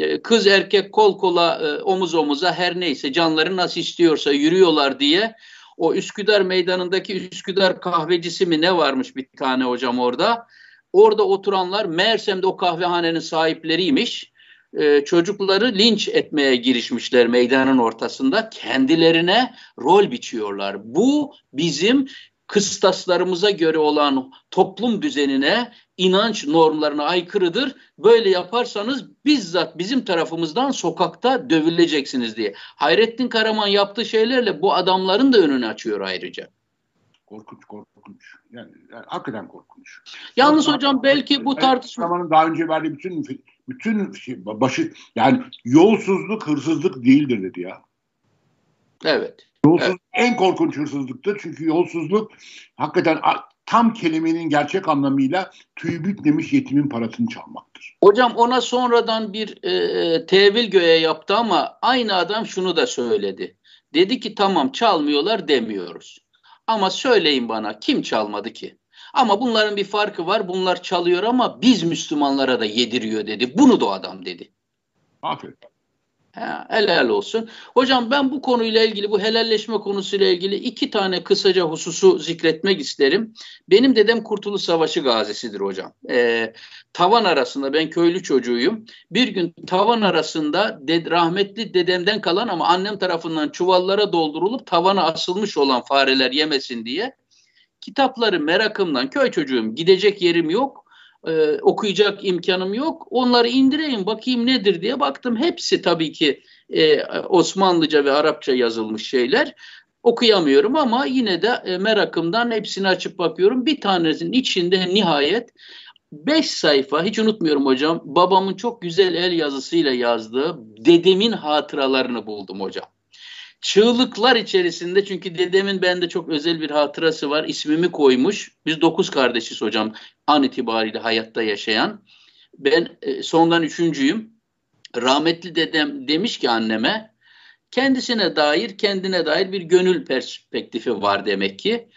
e, kız erkek kol kola e, omuz omuza her neyse canları nasıl istiyorsa yürüyorlar diye o Üsküdar meydanındaki Üsküdar kahvecisi mi ne varmış bir tane hocam orada. Orada oturanlar meğersem o kahvehanenin sahipleriymiş. Ee, çocukları linç etmeye girişmişler meydanın ortasında. Kendilerine rol biçiyorlar. Bu bizim kıstaslarımıza göre olan toplum düzenine, inanç normlarına aykırıdır. Böyle yaparsanız bizzat bizim tarafımızdan sokakta dövüleceksiniz diye. Hayrettin Karaman yaptığı şeylerle bu adamların da önünü açıyor ayrıca. Korkunç korkunç. Yani, yani hakikaten korkunç. Yalnız Korkunç. hocam belki bu tartışma... Karaman'ın daha önce verdiği bütün bütün şey, başı yani yolsuzluk hırsızlık değildir dedi ya. Evet. Yolsuzluk evet. en korkunç hırsızlıktır. Çünkü yolsuzluk hakikaten tam kelimenin gerçek anlamıyla tüy bitmemiş yetimin parasını çalmaktır. Hocam ona sonradan bir e, e, tevil göğe yaptı ama aynı adam şunu da söyledi. Dedi ki tamam çalmıyorlar demiyoruz. Ama söyleyin bana kim çalmadı ki? Ama bunların bir farkı var. Bunlar çalıyor ama biz Müslümanlara da yediriyor dedi. Bunu da adam dedi. Aferin. Ha, helal olsun. Hocam ben bu konuyla ilgili, bu helalleşme konusuyla ilgili iki tane kısaca hususu zikretmek isterim. Benim dedem Kurtuluş Savaşı gazisidir hocam. Ee, tavan arasında, ben köylü çocuğuyum. Bir gün tavan arasında ded, rahmetli dedemden kalan ama annem tarafından çuvallara doldurulup tavana asılmış olan fareler yemesin diye kitapları merakımdan, köy çocuğum gidecek yerim yok e, okuyacak imkanım yok. Onları indireyim bakayım nedir diye baktım. Hepsi tabii ki e, Osmanlıca ve Arapça yazılmış şeyler. Okuyamıyorum ama yine de e, merakımdan hepsini açıp bakıyorum. Bir tanesinin içinde nihayet beş sayfa hiç unutmuyorum hocam. Babamın çok güzel el yazısıyla yazdığı dedemin hatıralarını buldum hocam çığlıklar içerisinde çünkü dedemin bende çok özel bir hatırası var. İsmimi koymuş. Biz dokuz kardeşiz hocam an itibariyle hayatta yaşayan. Ben e, sondan üçüncüyüm. Rahmetli dedem demiş ki anneme kendisine dair kendine dair bir gönül perspektifi var demek ki.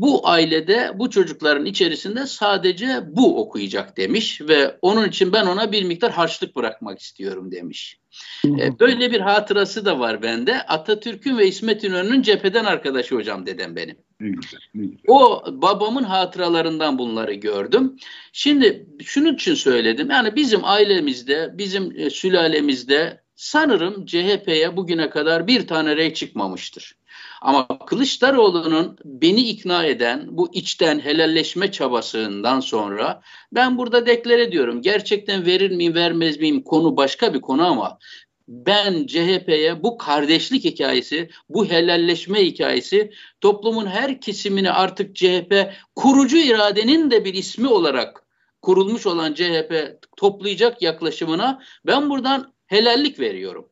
Bu ailede bu çocukların içerisinde sadece bu okuyacak demiş ve onun için ben ona bir miktar harçlık bırakmak istiyorum demiş. E, böyle bir hatırası da var bende. Atatürk'ün ve İsmet İnönü'nün cepheden arkadaşı hocam dedem benim. Ne güzel, ne güzel. O babamın hatıralarından bunları gördüm. Şimdi şunun için söyledim. Yani bizim ailemizde, bizim e, sülalemizde sanırım CHP'ye bugüne kadar bir tane rey çıkmamıştır. Ama Kılıçdaroğlu'nun beni ikna eden bu içten helalleşme çabasından sonra ben burada deklar ediyorum. Gerçekten verir miyim vermez miyim konu başka bir konu ama ben CHP'ye bu kardeşlik hikayesi, bu helalleşme hikayesi toplumun her kesimini artık CHP kurucu iradenin de bir ismi olarak kurulmuş olan CHP toplayacak yaklaşımına ben buradan helallik veriyorum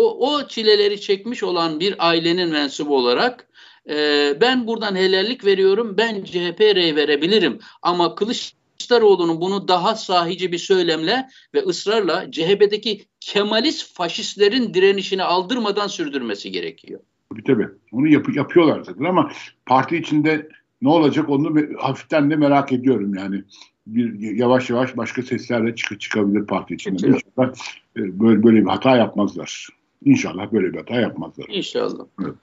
o, o çileleri çekmiş olan bir ailenin mensubu olarak e, ben buradan helallik veriyorum, ben CHP rey verebilirim. Ama Kılıçdaroğlu'nun bunu daha sahici bir söylemle ve ısrarla CHP'deki Kemalist faşistlerin direnişini aldırmadan sürdürmesi gerekiyor. Tabii tabii. Onu yap yapıyorlar zaten ama parti içinde ne olacak onu hafiften de merak ediyorum yani. Bir yavaş yavaş başka seslerle çık çıkabilir parti içinde. E, böyle, böyle bir hata yapmazlar. İnşallah böyle bir hata yapmazlar. İnşallah. Evet.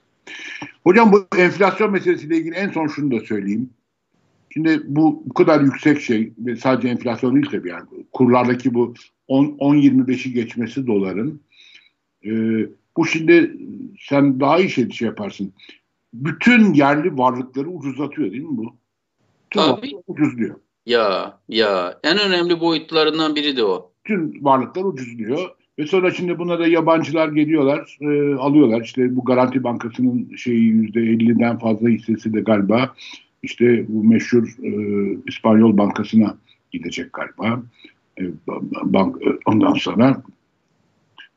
Hocam bu enflasyon meselesiyle ilgili en son şunu da söyleyeyim. Şimdi bu, bu kadar yüksek şey sadece enflasyon değil tabii yani kurlardaki bu 10-25'i geçmesi doların e, bu şimdi sen daha iyi şey, şey yaparsın. Bütün yerli varlıkları ucuzlatıyor değil mi bu? Tüm Tabii. Ucuzluyor. Ya ya en önemli boyutlarından biri de o. Bütün varlıklar ucuzluyor. Ve sonra şimdi buna da yabancılar geliyorlar, e, alıyorlar. İşte bu Garanti Bankası'nın şeyi yüzde 50'den fazla hissesi de galiba işte bu meşhur e, İspanyol Bankası'na gidecek galiba. E, bank, e, ondan sonra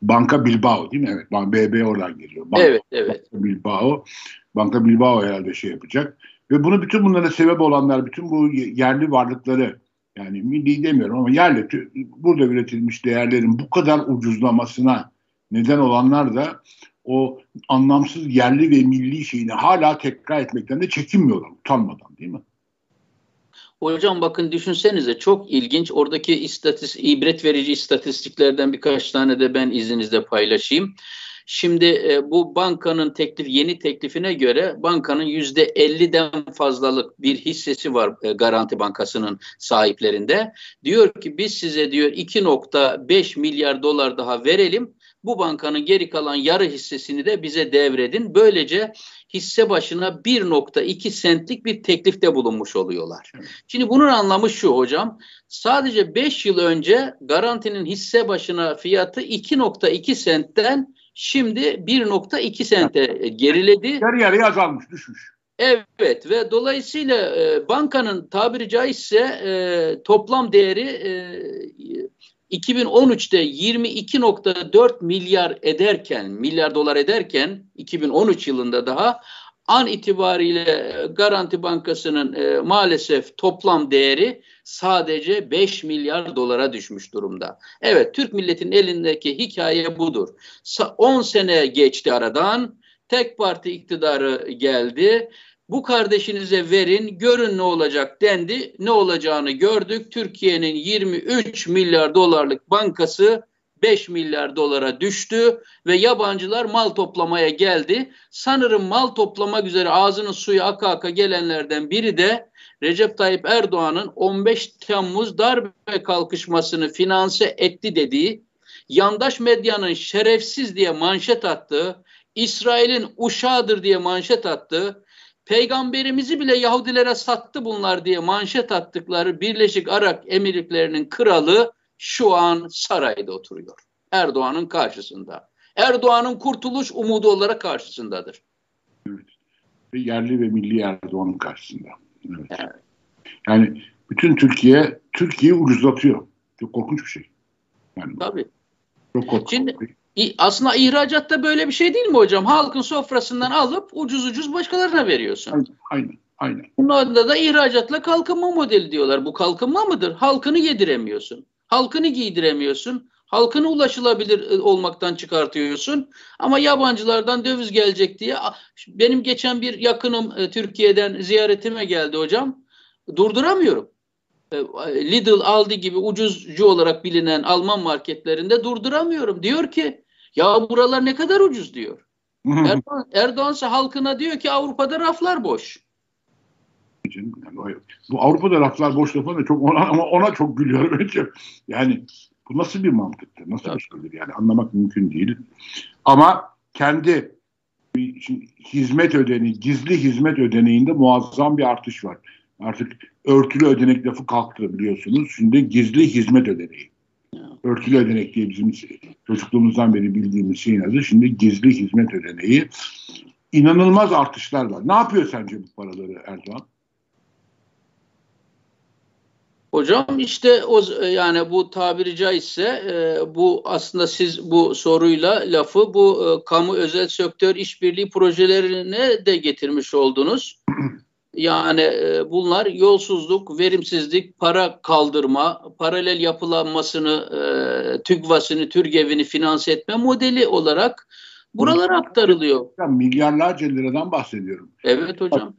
Banka Bilbao değil mi? Evet. BB oradan geliyor. Banka, evet, evet. Banka Bilbao. Banka Bilbao herhalde şey yapacak. Ve bunu bütün bunlara sebep olanlar, bütün bu yerli varlıkları yani milli demiyorum ama yerli burada üretilmiş değerlerin bu kadar ucuzlamasına neden olanlar da o anlamsız yerli ve milli şeyini hala tekrar etmekten de çekinmiyorlar utanmadan değil mi? Hocam bakın düşünsenize çok ilginç oradaki istatistik, ibret verici istatistiklerden birkaç tane de ben izninizle paylaşayım. Şimdi e, bu bankanın teklif yeni teklifine göre bankanın yüzde 50'den fazlalık bir hissesi var e, Garanti Bankası'nın sahiplerinde. Diyor ki biz size diyor 2.5 milyar dolar daha verelim. Bu bankanın geri kalan yarı hissesini de bize devredin. Böylece hisse başına 1.2 sentlik bir teklifte bulunmuş oluyorlar. Şimdi bunun anlamı şu hocam. Sadece 5 yıl önce garantinin hisse başına fiyatı 2.2 sentten Şimdi 1.2 sente geriledi. Yarı yarıya azalmış, düşmüş. Evet ve dolayısıyla e, bankanın tabiri caizse e, toplam değeri e, 2013'te 22.4 milyar ederken, milyar dolar ederken 2013 yılında daha an itibariyle Garanti Bankası'nın e, maalesef toplam değeri sadece 5 milyar dolara düşmüş durumda. Evet Türk milletinin elindeki hikaye budur. 10 sene geçti aradan tek parti iktidarı geldi. Bu kardeşinize verin görün ne olacak dendi. Ne olacağını gördük. Türkiye'nin 23 milyar dolarlık bankası 5 milyar dolara düştü ve yabancılar mal toplamaya geldi. Sanırım mal toplamak üzere ağzının suyu aka aka gelenlerden biri de Recep Tayyip Erdoğan'ın 15 Temmuz darbe kalkışmasını finanse etti dediği, yandaş medyanın şerefsiz diye manşet attığı, İsrail'in uşağıdır diye manşet attığı, peygamberimizi bile Yahudilere sattı bunlar diye manşet attıkları Birleşik Arap Emirlikleri'nin kralı şu an sarayda oturuyor. Erdoğan'ın karşısında. Erdoğan'ın kurtuluş umudu olarak karşısındadır. Evet. Yerli ve milli Erdoğan'ın karşısında. Evet. Yani bütün Türkiye, Türkiye'yi ucuzlatıyor. Çok korkunç bir şey. Yani, Tabii. Çok korkunç. Şimdi aslında ihracatta böyle bir şey değil mi hocam? Halkın sofrasından alıp ucuz ucuz başkalarına veriyorsun. Aynen, aynen. Aynen. Bunun adında da ihracatla kalkınma modeli diyorlar. Bu kalkınma mıdır? Halkını yediremiyorsun. Halkını giydiremiyorsun. Halkını ulaşılabilir e, olmaktan çıkartıyorsun. Ama yabancılardan döviz gelecek diye. Benim geçen bir yakınım e, Türkiye'den ziyaretime geldi hocam. Durduramıyorum. E, Lidl, Aldi gibi ucuzcu olarak bilinen Alman marketlerinde durduramıyorum. Diyor ki ya buralar ne kadar ucuz diyor. Erdoğan, Erdoğan ise halkına diyor ki Avrupa'da raflar boş. Yani bu Avrupa'da raflar boş lafı da çok ona, ama ona çok gülüyorum. [laughs] Yani bu nasıl bir mantıktır? Nasıl evet. bir şeydir? Yani anlamak mümkün değil. Ama kendi şimdi hizmet ödeneği, gizli hizmet ödeneğinde muazzam bir artış var. Artık örtülü ödenek lafı kalktı biliyorsunuz. Şimdi gizli hizmet ödeneği. Örtülü ödenek diye bizim çocukluğumuzdan beri bildiğimiz şeyin adı. Şimdi gizli hizmet ödeneği. İnanılmaz artışlar var. Ne yapıyor sence bu paraları Erdoğan? Hocam işte o yani bu tabiri caizse e, bu aslında siz bu soruyla lafı bu e, kamu özel sektör işbirliği projelerine de getirmiş oldunuz. [clears throat] Yani e, bunlar yolsuzluk, verimsizlik, para kaldırma, paralel yapılanmasını, e, TÜGVA'sını, TÜRGEV'ini finanse etme modeli olarak buralara aktarılıyor. Milyarlarca liradan bahsediyorum. Evet hocam.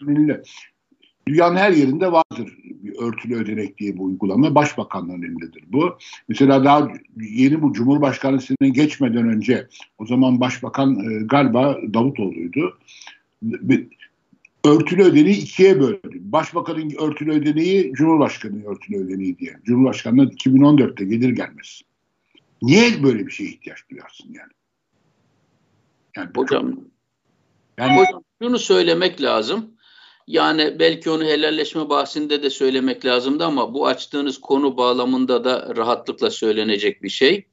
Dünyanın her yerinde vardır bir örtülü ödenek diye bu uygulama. Başbakanların elindedir bu. Mesela daha yeni bu Cumhurbaşkanı sistemine geçmeden önce o zaman Başbakan e, galiba Davutoğlu'ydu. Örtülü ödeneği ikiye böldü. Başbakanın örtülü ödeneği, Cumhurbaşkanı'nın örtülü ödeneği diye. Cumhurbaşkanı'na 2014'te gelir gelmez. Niye böyle bir şeye ihtiyaç duyarsın yani? yani hocam, yani, hocam şunu söylemek lazım. Yani belki onu helalleşme bahsinde de söylemek lazımdı ama bu açtığınız konu bağlamında da rahatlıkla söylenecek bir şey.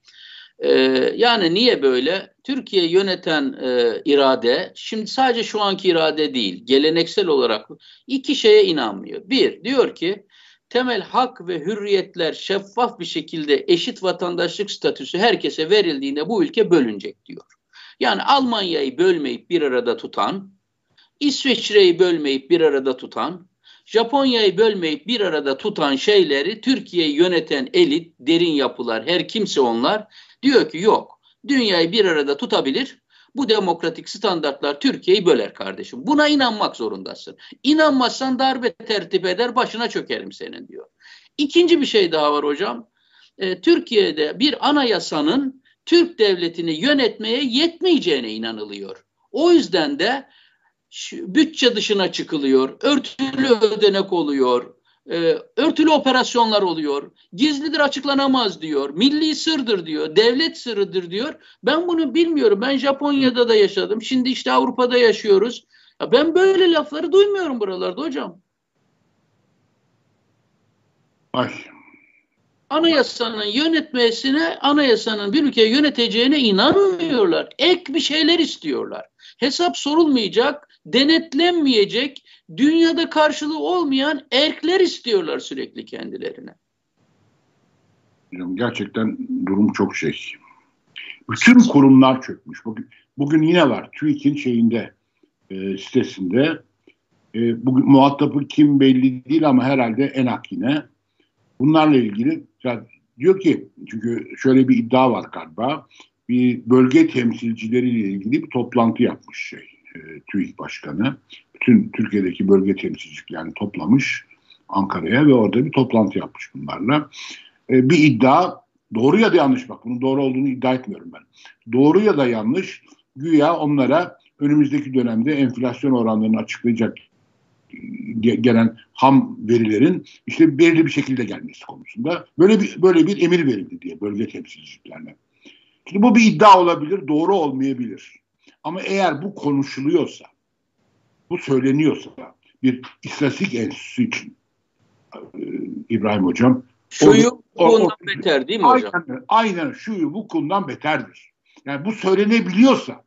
Ee, yani niye böyle? Türkiye yöneten e, irade, şimdi sadece şu anki irade değil, geleneksel olarak iki şeye inanmıyor. Bir, diyor ki temel hak ve hürriyetler şeffaf bir şekilde eşit vatandaşlık statüsü herkese verildiğinde bu ülke bölünecek diyor. Yani Almanya'yı bölmeyip bir arada tutan, İsviçre'yi bölmeyip bir arada tutan, Japonya'yı bölmeyip bir arada tutan şeyleri Türkiye'yi yöneten elit, derin yapılar, her kimse onlar diyor ki yok. Dünyayı bir arada tutabilir. Bu demokratik standartlar Türkiye'yi böler kardeşim. Buna inanmak zorundasın. İnanmazsan darbe tertip eder başına çökerim senin diyor. İkinci bir şey daha var hocam. Ee, Türkiye'de bir anayasanın Türk devletini yönetmeye yetmeyeceğine inanılıyor. O yüzden de bütçe dışına çıkılıyor, örtülü ödenek oluyor, e, örtülü operasyonlar oluyor, gizlidir açıklanamaz diyor, milli sırdır diyor, devlet sırrıdır diyor. Ben bunu bilmiyorum. Ben Japonya'da da yaşadım. Şimdi işte Avrupa'da yaşıyoruz. Ya ben böyle lafları duymuyorum buralarda hocam. Ay. Anayasanın yönetmesine, anayasanın bir ülkeyi yöneteceğine inanmıyorlar. Ek bir şeyler istiyorlar. Hesap sorulmayacak, denetlenmeyecek, dünyada karşılığı olmayan erkler istiyorlar sürekli kendilerine. Gerçekten durum çok şey. Bütün kurumlar çökmüş. Bugün, bugün yine var. TÜİK'in şeyinde e, sitesinde e, bugün muhatabı kim belli değil ama herhalde ENAK yine. Bunlarla ilgili yani diyor ki çünkü şöyle bir iddia var galiba. Bir bölge temsilcileriyle ilgili bir toplantı yapmış şey e, TÜİK Başkanı. Bütün Türkiye'deki bölge temsilciliklerini toplamış Ankara'ya ve orada bir toplantı yapmış bunlarla. E, bir iddia doğru ya da yanlış bak bunun doğru olduğunu iddia etmiyorum ben. Doğru ya da yanlış güya onlara önümüzdeki dönemde enflasyon oranlarını açıklayacak gelen ham verilerin işte belirli bir şekilde gelmesi konusunda böyle bir böyle bir emir verildi diye bölge temsilciliklerine. Şimdi bu bir iddia olabilir, doğru olmayabilir. Ama eğer bu konuşuluyorsa, bu söyleniyorsa bir istatistik enstitüsü için e, İbrahim Hocam Şuyu bundan beter değil mi hocam? Aynen, aynen şuyu bu kundan beterdir. Yani bu söylenebiliyorsa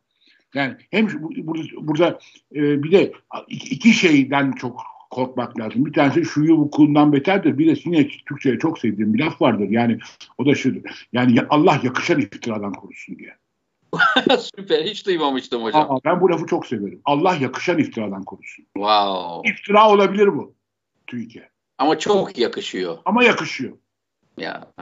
yani hem burada, burada e, bir de iki şeyden çok korkmak lazım. Bir tanesi şuyu bu kundan beterdir. Bir de yine Türkçe'ye çok sevdiğim bir laf vardır. Yani o da şudur. Yani Allah yakışan iftiradan korusun diye. [laughs] Süper. Hiç duymamıştım hocam. Aa, ben bu lafı çok severim. Allah yakışan iftiradan korusun. Wow. İftira olabilir bu TÜİK'e. Ama çok yakışıyor. Ama yakışıyor. Ya.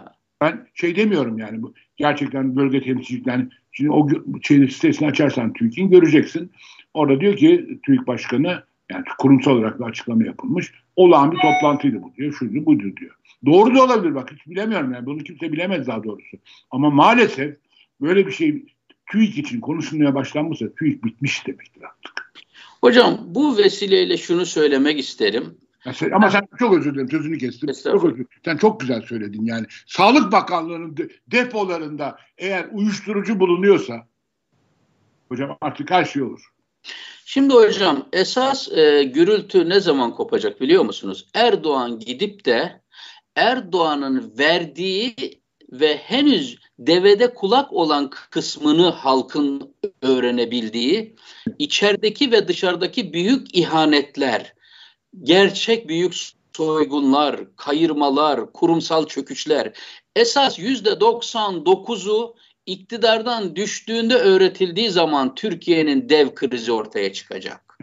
Ben şey demiyorum yani bu gerçekten bölge temsilciliklerini şimdi o şey, sitesini açarsan TÜİK'in göreceksin. Orada diyor ki TÜİK Başkanı yani kurumsal olarak bir açıklama yapılmış. Olağan bir toplantıydı bu diyor. Şuydu buydu diyor. Doğru da olabilir bak hiç bilemiyorum yani. Bunu kimse bilemez daha doğrusu. Ama maalesef böyle bir şey TÜİK için konuşulmaya başlanmışsa TÜİK bitmiş demektir artık. Hocam bu vesileyle şunu söylemek isterim. Ya sen, ama sen çok özür dilerim sözünü kestim. Çok özür Sen çok güzel söyledin yani. Sağlık Bakanlığı'nın de, depolarında eğer uyuşturucu bulunuyorsa hocam artık her şey olur. Şimdi hocam esas e, gürültü ne zaman kopacak biliyor musunuz? Erdoğan gidip de Erdoğan'ın verdiği ve henüz devede kulak olan kısmını halkın öğrenebildiği, içerideki ve dışarıdaki büyük ihanetler, gerçek büyük soygunlar, kayırmalar, kurumsal çöküşler, esas yüzde 99'u iktidardan düştüğünde öğretildiği zaman Türkiye'nin dev krizi ortaya çıkacak.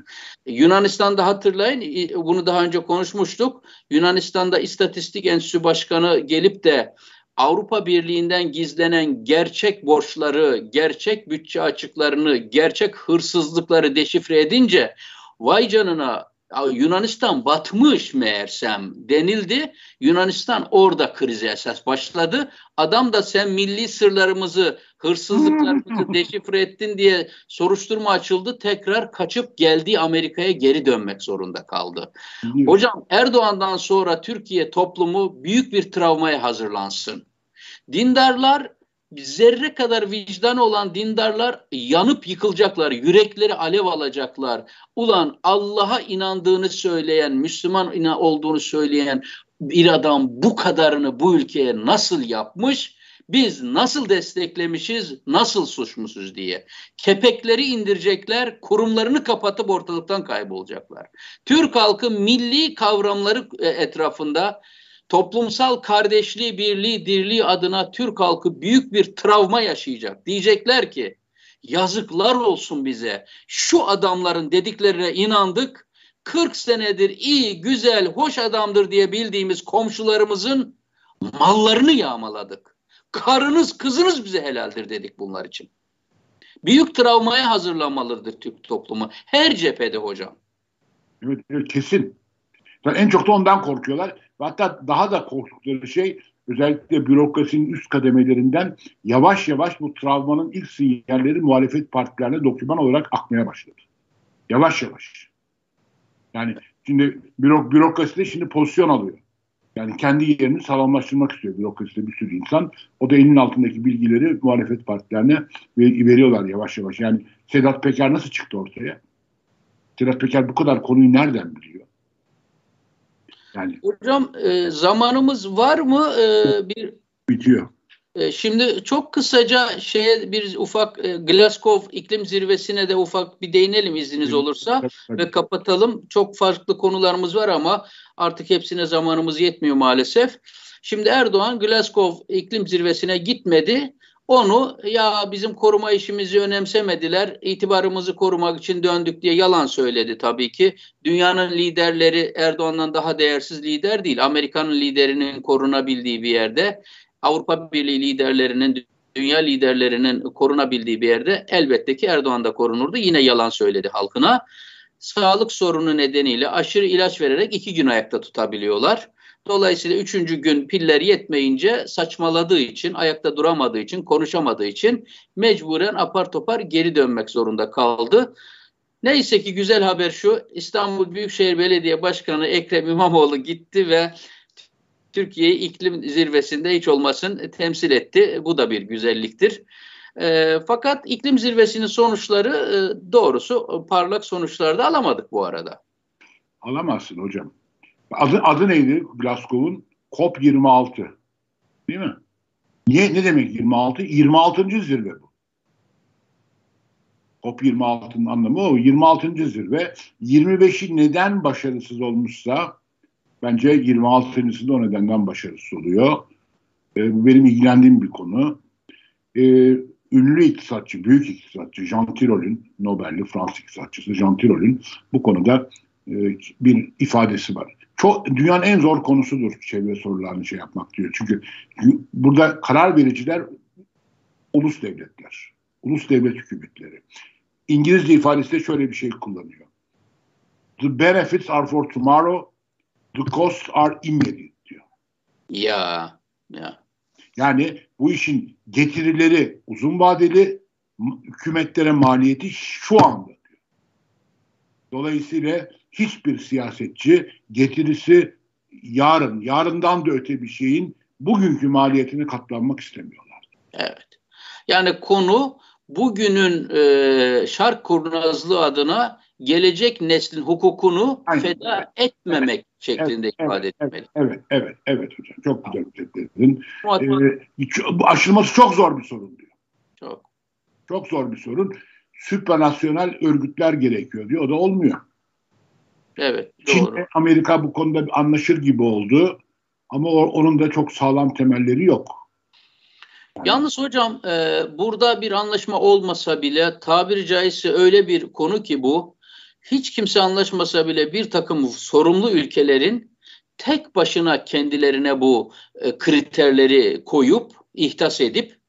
Yunanistan'da hatırlayın bunu daha önce konuşmuştuk. Yunanistan'da İstatistik Enstitüsü Başkanı gelip de Avrupa Birliği'nden gizlenen gerçek borçları, gerçek bütçe açıklarını, gerçek hırsızlıkları deşifre edince vay canına Yunanistan batmış meğersem denildi. Yunanistan orada krize esas başladı. Adam da sen milli sırlarımızı, hırsızlıklarımızı [laughs] deşifre ettin diye soruşturma açıldı. Tekrar kaçıp geldiği Amerika'ya geri dönmek zorunda kaldı. Hocam Erdoğan'dan sonra Türkiye toplumu büyük bir travmaya hazırlansın. Dindarlar zerre kadar vicdan olan dindarlar yanıp yıkılacaklar, yürekleri alev alacaklar. Ulan Allah'a inandığını söyleyen, Müslüman olduğunu söyleyen bir adam bu kadarını bu ülkeye nasıl yapmış? Biz nasıl desteklemişiz, nasıl suçmuşuz diye. Kepekleri indirecekler, kurumlarını kapatıp ortalıktan kaybolacaklar. Türk halkı milli kavramları e, etrafında toplumsal kardeşliği, birliği, dirliği adına Türk halkı büyük bir travma yaşayacak. Diyecekler ki yazıklar olsun bize. Şu adamların dediklerine inandık. 40 senedir iyi, güzel, hoş adamdır diye bildiğimiz komşularımızın mallarını yağmaladık. Karınız, kızınız bize helaldir dedik bunlar için. Büyük travmaya hazırlanmalıdır Türk toplumu. Her cephede hocam. Evet, evet kesin. En çok da ondan korkuyorlar. Hatta daha da korktukları şey özellikle bürokrasinin üst kademelerinden yavaş yavaş bu travmanın ilk sinyalleri muhalefet partilerine doküman olarak akmaya başladı. Yavaş yavaş. Yani şimdi bürok, bürokrasi şimdi pozisyon alıyor. Yani kendi yerini sağlamlaştırmak istiyor bürokraside bir sürü insan. O da elinin altındaki bilgileri muhalefet partilerine veriyorlar yavaş yavaş. Yani Sedat Peker nasıl çıktı ortaya? Sedat Peker bu kadar konuyu nereden biliyor? Yani Hocam e, zamanımız var mı? E, bir bitiyor. E, şimdi çok kısaca şeye bir ufak e, Glasgow iklim zirvesine de ufak bir değinelim izniniz olursa ve kapatalım. Çok farklı konularımız var ama artık hepsine zamanımız yetmiyor maalesef. Şimdi Erdoğan Glasgow iklim zirvesine gitmedi. Onu ya bizim koruma işimizi önemsemediler, itibarımızı korumak için döndük diye yalan söyledi tabii ki. Dünyanın liderleri Erdoğan'dan daha değersiz lider değil. Amerika'nın liderinin korunabildiği bir yerde, Avrupa Birliği liderlerinin, dünya liderlerinin korunabildiği bir yerde elbette ki Erdoğan da korunurdu. Yine yalan söyledi halkına. Sağlık sorunu nedeniyle aşırı ilaç vererek iki gün ayakta tutabiliyorlar. Dolayısıyla üçüncü gün piller yetmeyince saçmaladığı için, ayakta duramadığı için, konuşamadığı için mecburen apar topar geri dönmek zorunda kaldı. Neyse ki güzel haber şu, İstanbul Büyükşehir Belediye Başkanı Ekrem İmamoğlu gitti ve Türkiye'yi iklim zirvesinde hiç olmasın temsil etti. Bu da bir güzelliktir. E, fakat iklim zirvesinin sonuçları e, doğrusu parlak sonuçlar da alamadık bu arada. Alamazsın hocam. Adı, adı neydi Glasgow'un? COP26. Değil mi? Niye, ne demek 26? 26. zirve bu. COP26'nın anlamı o. 26. zirve. 25'i neden başarısız olmuşsa bence 26.sinde o nedenden başarısız oluyor. E, bu benim ilgilendiğim bir konu. E, ünlü iktisatçı, büyük iktisatçı Jean Tirol'ün, Nobel'li Fransız iktisatçısı Jean Tirol'ün bu konuda e, bir ifadesi var çok dünyanın en zor konusudur çevre sorularını şey yapmak diyor. Çünkü burada karar vericiler ulus devletler, ulus devlet hükümetleri. İngilizce ifadesi de şöyle bir şey kullanıyor. The benefits are for tomorrow, the costs are immediate diyor. Ya, ya. Yani bu işin getirileri uzun vadeli, hükümetlere maliyeti şu anda diyor. Dolayısıyla hiçbir siyasetçi getirisi yarın, yarından da öte bir şeyin bugünkü maliyetine katlanmak istemiyorlar. Evet. Yani konu bugünün e, şark kurnazlığı adına gelecek neslin hukukunu Aynen. feda etmemek. Şeklinde evet, ifade evet, etmeli. Evet, evet, evet hocam. Çok güzel özetledin. Ee, aşılması çok zor bir sorun diyor. Çok. Çok zor bir sorun. Süpranasyonel örgütler gerekiyor diyor. O da olmuyor. Evet, doğru. Çin Amerika bu konuda anlaşır gibi oldu. Ama o, onun da çok sağlam temelleri yok. Yani. Yalnız hocam e, burada bir anlaşma olmasa bile tabiri caizse öyle bir konu ki bu hiç kimse anlaşmasa bile bir takım sorumlu ülkelerin tek başına kendilerine bu e, kriterleri koyup ihtas edip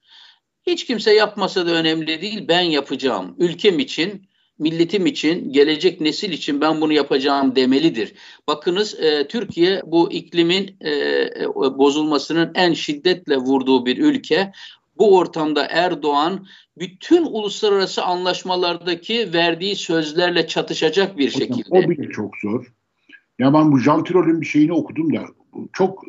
hiç kimse yapmasa da önemli değil ben yapacağım ülkem için milletim için, gelecek nesil için ben bunu yapacağım demelidir. Bakınız e, Türkiye bu iklimin e, e, bozulmasının en şiddetle vurduğu bir ülke. Bu ortamda Erdoğan bütün uluslararası anlaşmalardaki verdiği sözlerle çatışacak bir şekilde. O bile çok zor. Ya ben bu Jean Tirol'ün bir şeyini okudum da çok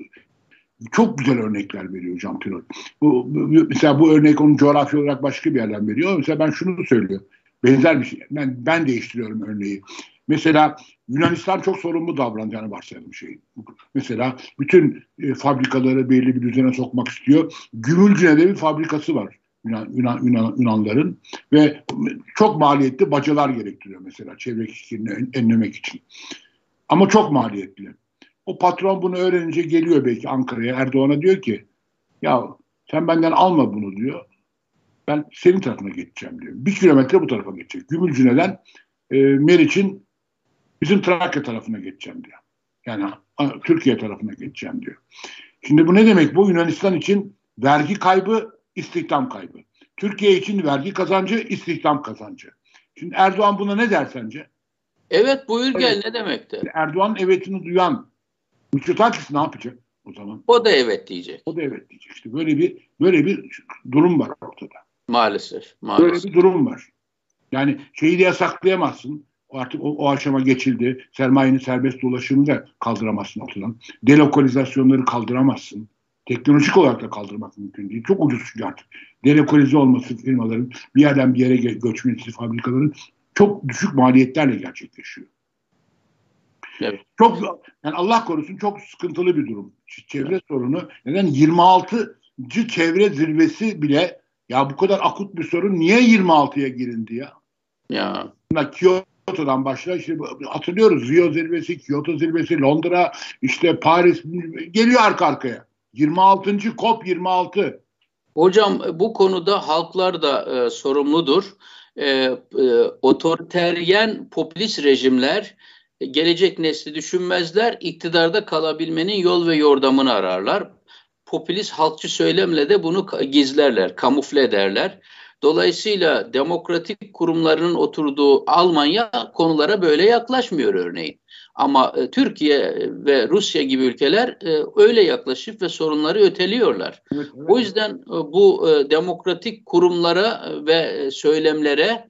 çok güzel örnekler veriyor Jean Tirol. Bu, mesela bu örnek onun coğrafya olarak başka bir yerden veriyor. Mesela ben şunu söylüyorum. Benzer bir şey. Ben, ben değiştiriyorum örneği. Mesela Yunanistan çok sorumlu davrandığını varsayalım şey. Mesela bütün e, fabrikaları belli bir düzene sokmak istiyor. Gümülcine'de bir fabrikası var Yunan, Yunan, Yunan, Yunanların ve çok maliyetli bacalar gerektiriyor mesela çevre kirliliğini önlemek için. Ama çok maliyetli. O patron bunu öğrenince geliyor belki Ankara'ya. Erdoğan'a diyor ki ya sen benden alma bunu diyor. Ben senin tarafına geçeceğim diyor. Bir kilometre bu tarafa geçecek. Gümülcüne'den e, Meriç'in bizim Trakya tarafına geçeceğim diyor. Yani Türkiye tarafına geçeceğim diyor. Şimdi bu ne demek? Bu Yunanistan için vergi kaybı, istihdam kaybı. Türkiye için vergi kazancı, istihdam kazancı. Şimdi Erdoğan buna ne der sence? Evet buyur gel evet. ne demektir? Erdoğan evetini duyan Mitsotakis ne yapacak o zaman? O da evet diyecek. O da evet diyecek. İşte böyle bir böyle bir durum var ortada. Maalesef. maalesef. Böyle bir durum var. Yani şeyi de yasaklayamazsın. Artık o, o aşama geçildi. Sermayenin serbest dolaşımını da kaldıramazsın ortadan. Delokalizasyonları kaldıramazsın. Teknolojik olarak da kaldırmak mümkün değil. Çok ucuz çünkü artık. Delokalize olması firmaların bir yerden bir yere göçmesi fabrikaların çok düşük maliyetlerle gerçekleşiyor. Evet. Çok yani Allah korusun çok sıkıntılı bir durum. Çevre sorunu. Neden 26. çevre zirvesi bile ya bu kadar akut bir sorun niye 26'ya girindi ya? Ya. Kyoto'dan başla işte hatırlıyoruz Rio zirvesi, Kyoto zirvesi, Londra, işte Paris geliyor arka arkaya. 26. COP 26. Hocam bu konuda halklar da e, sorumludur. E, e, otoriteryen popülist rejimler e, gelecek nesli düşünmezler, iktidarda kalabilmenin yol ve yordamını ararlar. Popülist halkçı söylemle de bunu gizlerler, kamufle ederler. Dolayısıyla demokratik kurumlarının oturduğu Almanya konulara böyle yaklaşmıyor örneğin. Ama e, Türkiye ve Rusya gibi ülkeler e, öyle yaklaşıp ve sorunları öteliyorlar. Evet, evet. O yüzden e, bu e, demokratik kurumlara ve söylemlere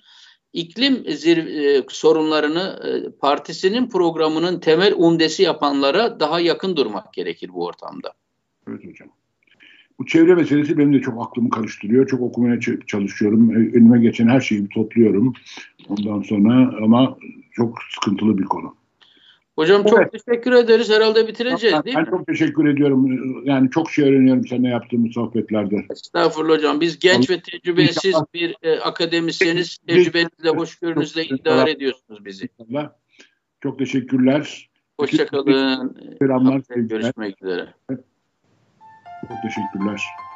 iklim zirve, sorunlarını partisinin programının temel umdesi yapanlara daha yakın durmak gerekir bu ortamda. Evet hocam. Bu çevre meselesi benim de çok aklımı karıştırıyor. Çok okumaya çalışıyorum. Önüme geçen her şeyi topluyorum. Ondan sonra ama çok sıkıntılı bir konu. Hocam çok evet. teşekkür ederiz. Herhalde bitireceğiz ben, değil ben mi? Ben çok teşekkür ediyorum. Yani çok şey öğreniyorum seninle yaptığımız sohbetlerde. Estağfurullah hocam. Biz genç ve tecrübesiz bir e, akademisyeniz. Tecrübenizle, hoşgörünüzle idare ediyorsunuz bizi. Çok teşekkürler. Hoşçakalın. Selamlar. Görüşmek üzere. Çok teşekkürler.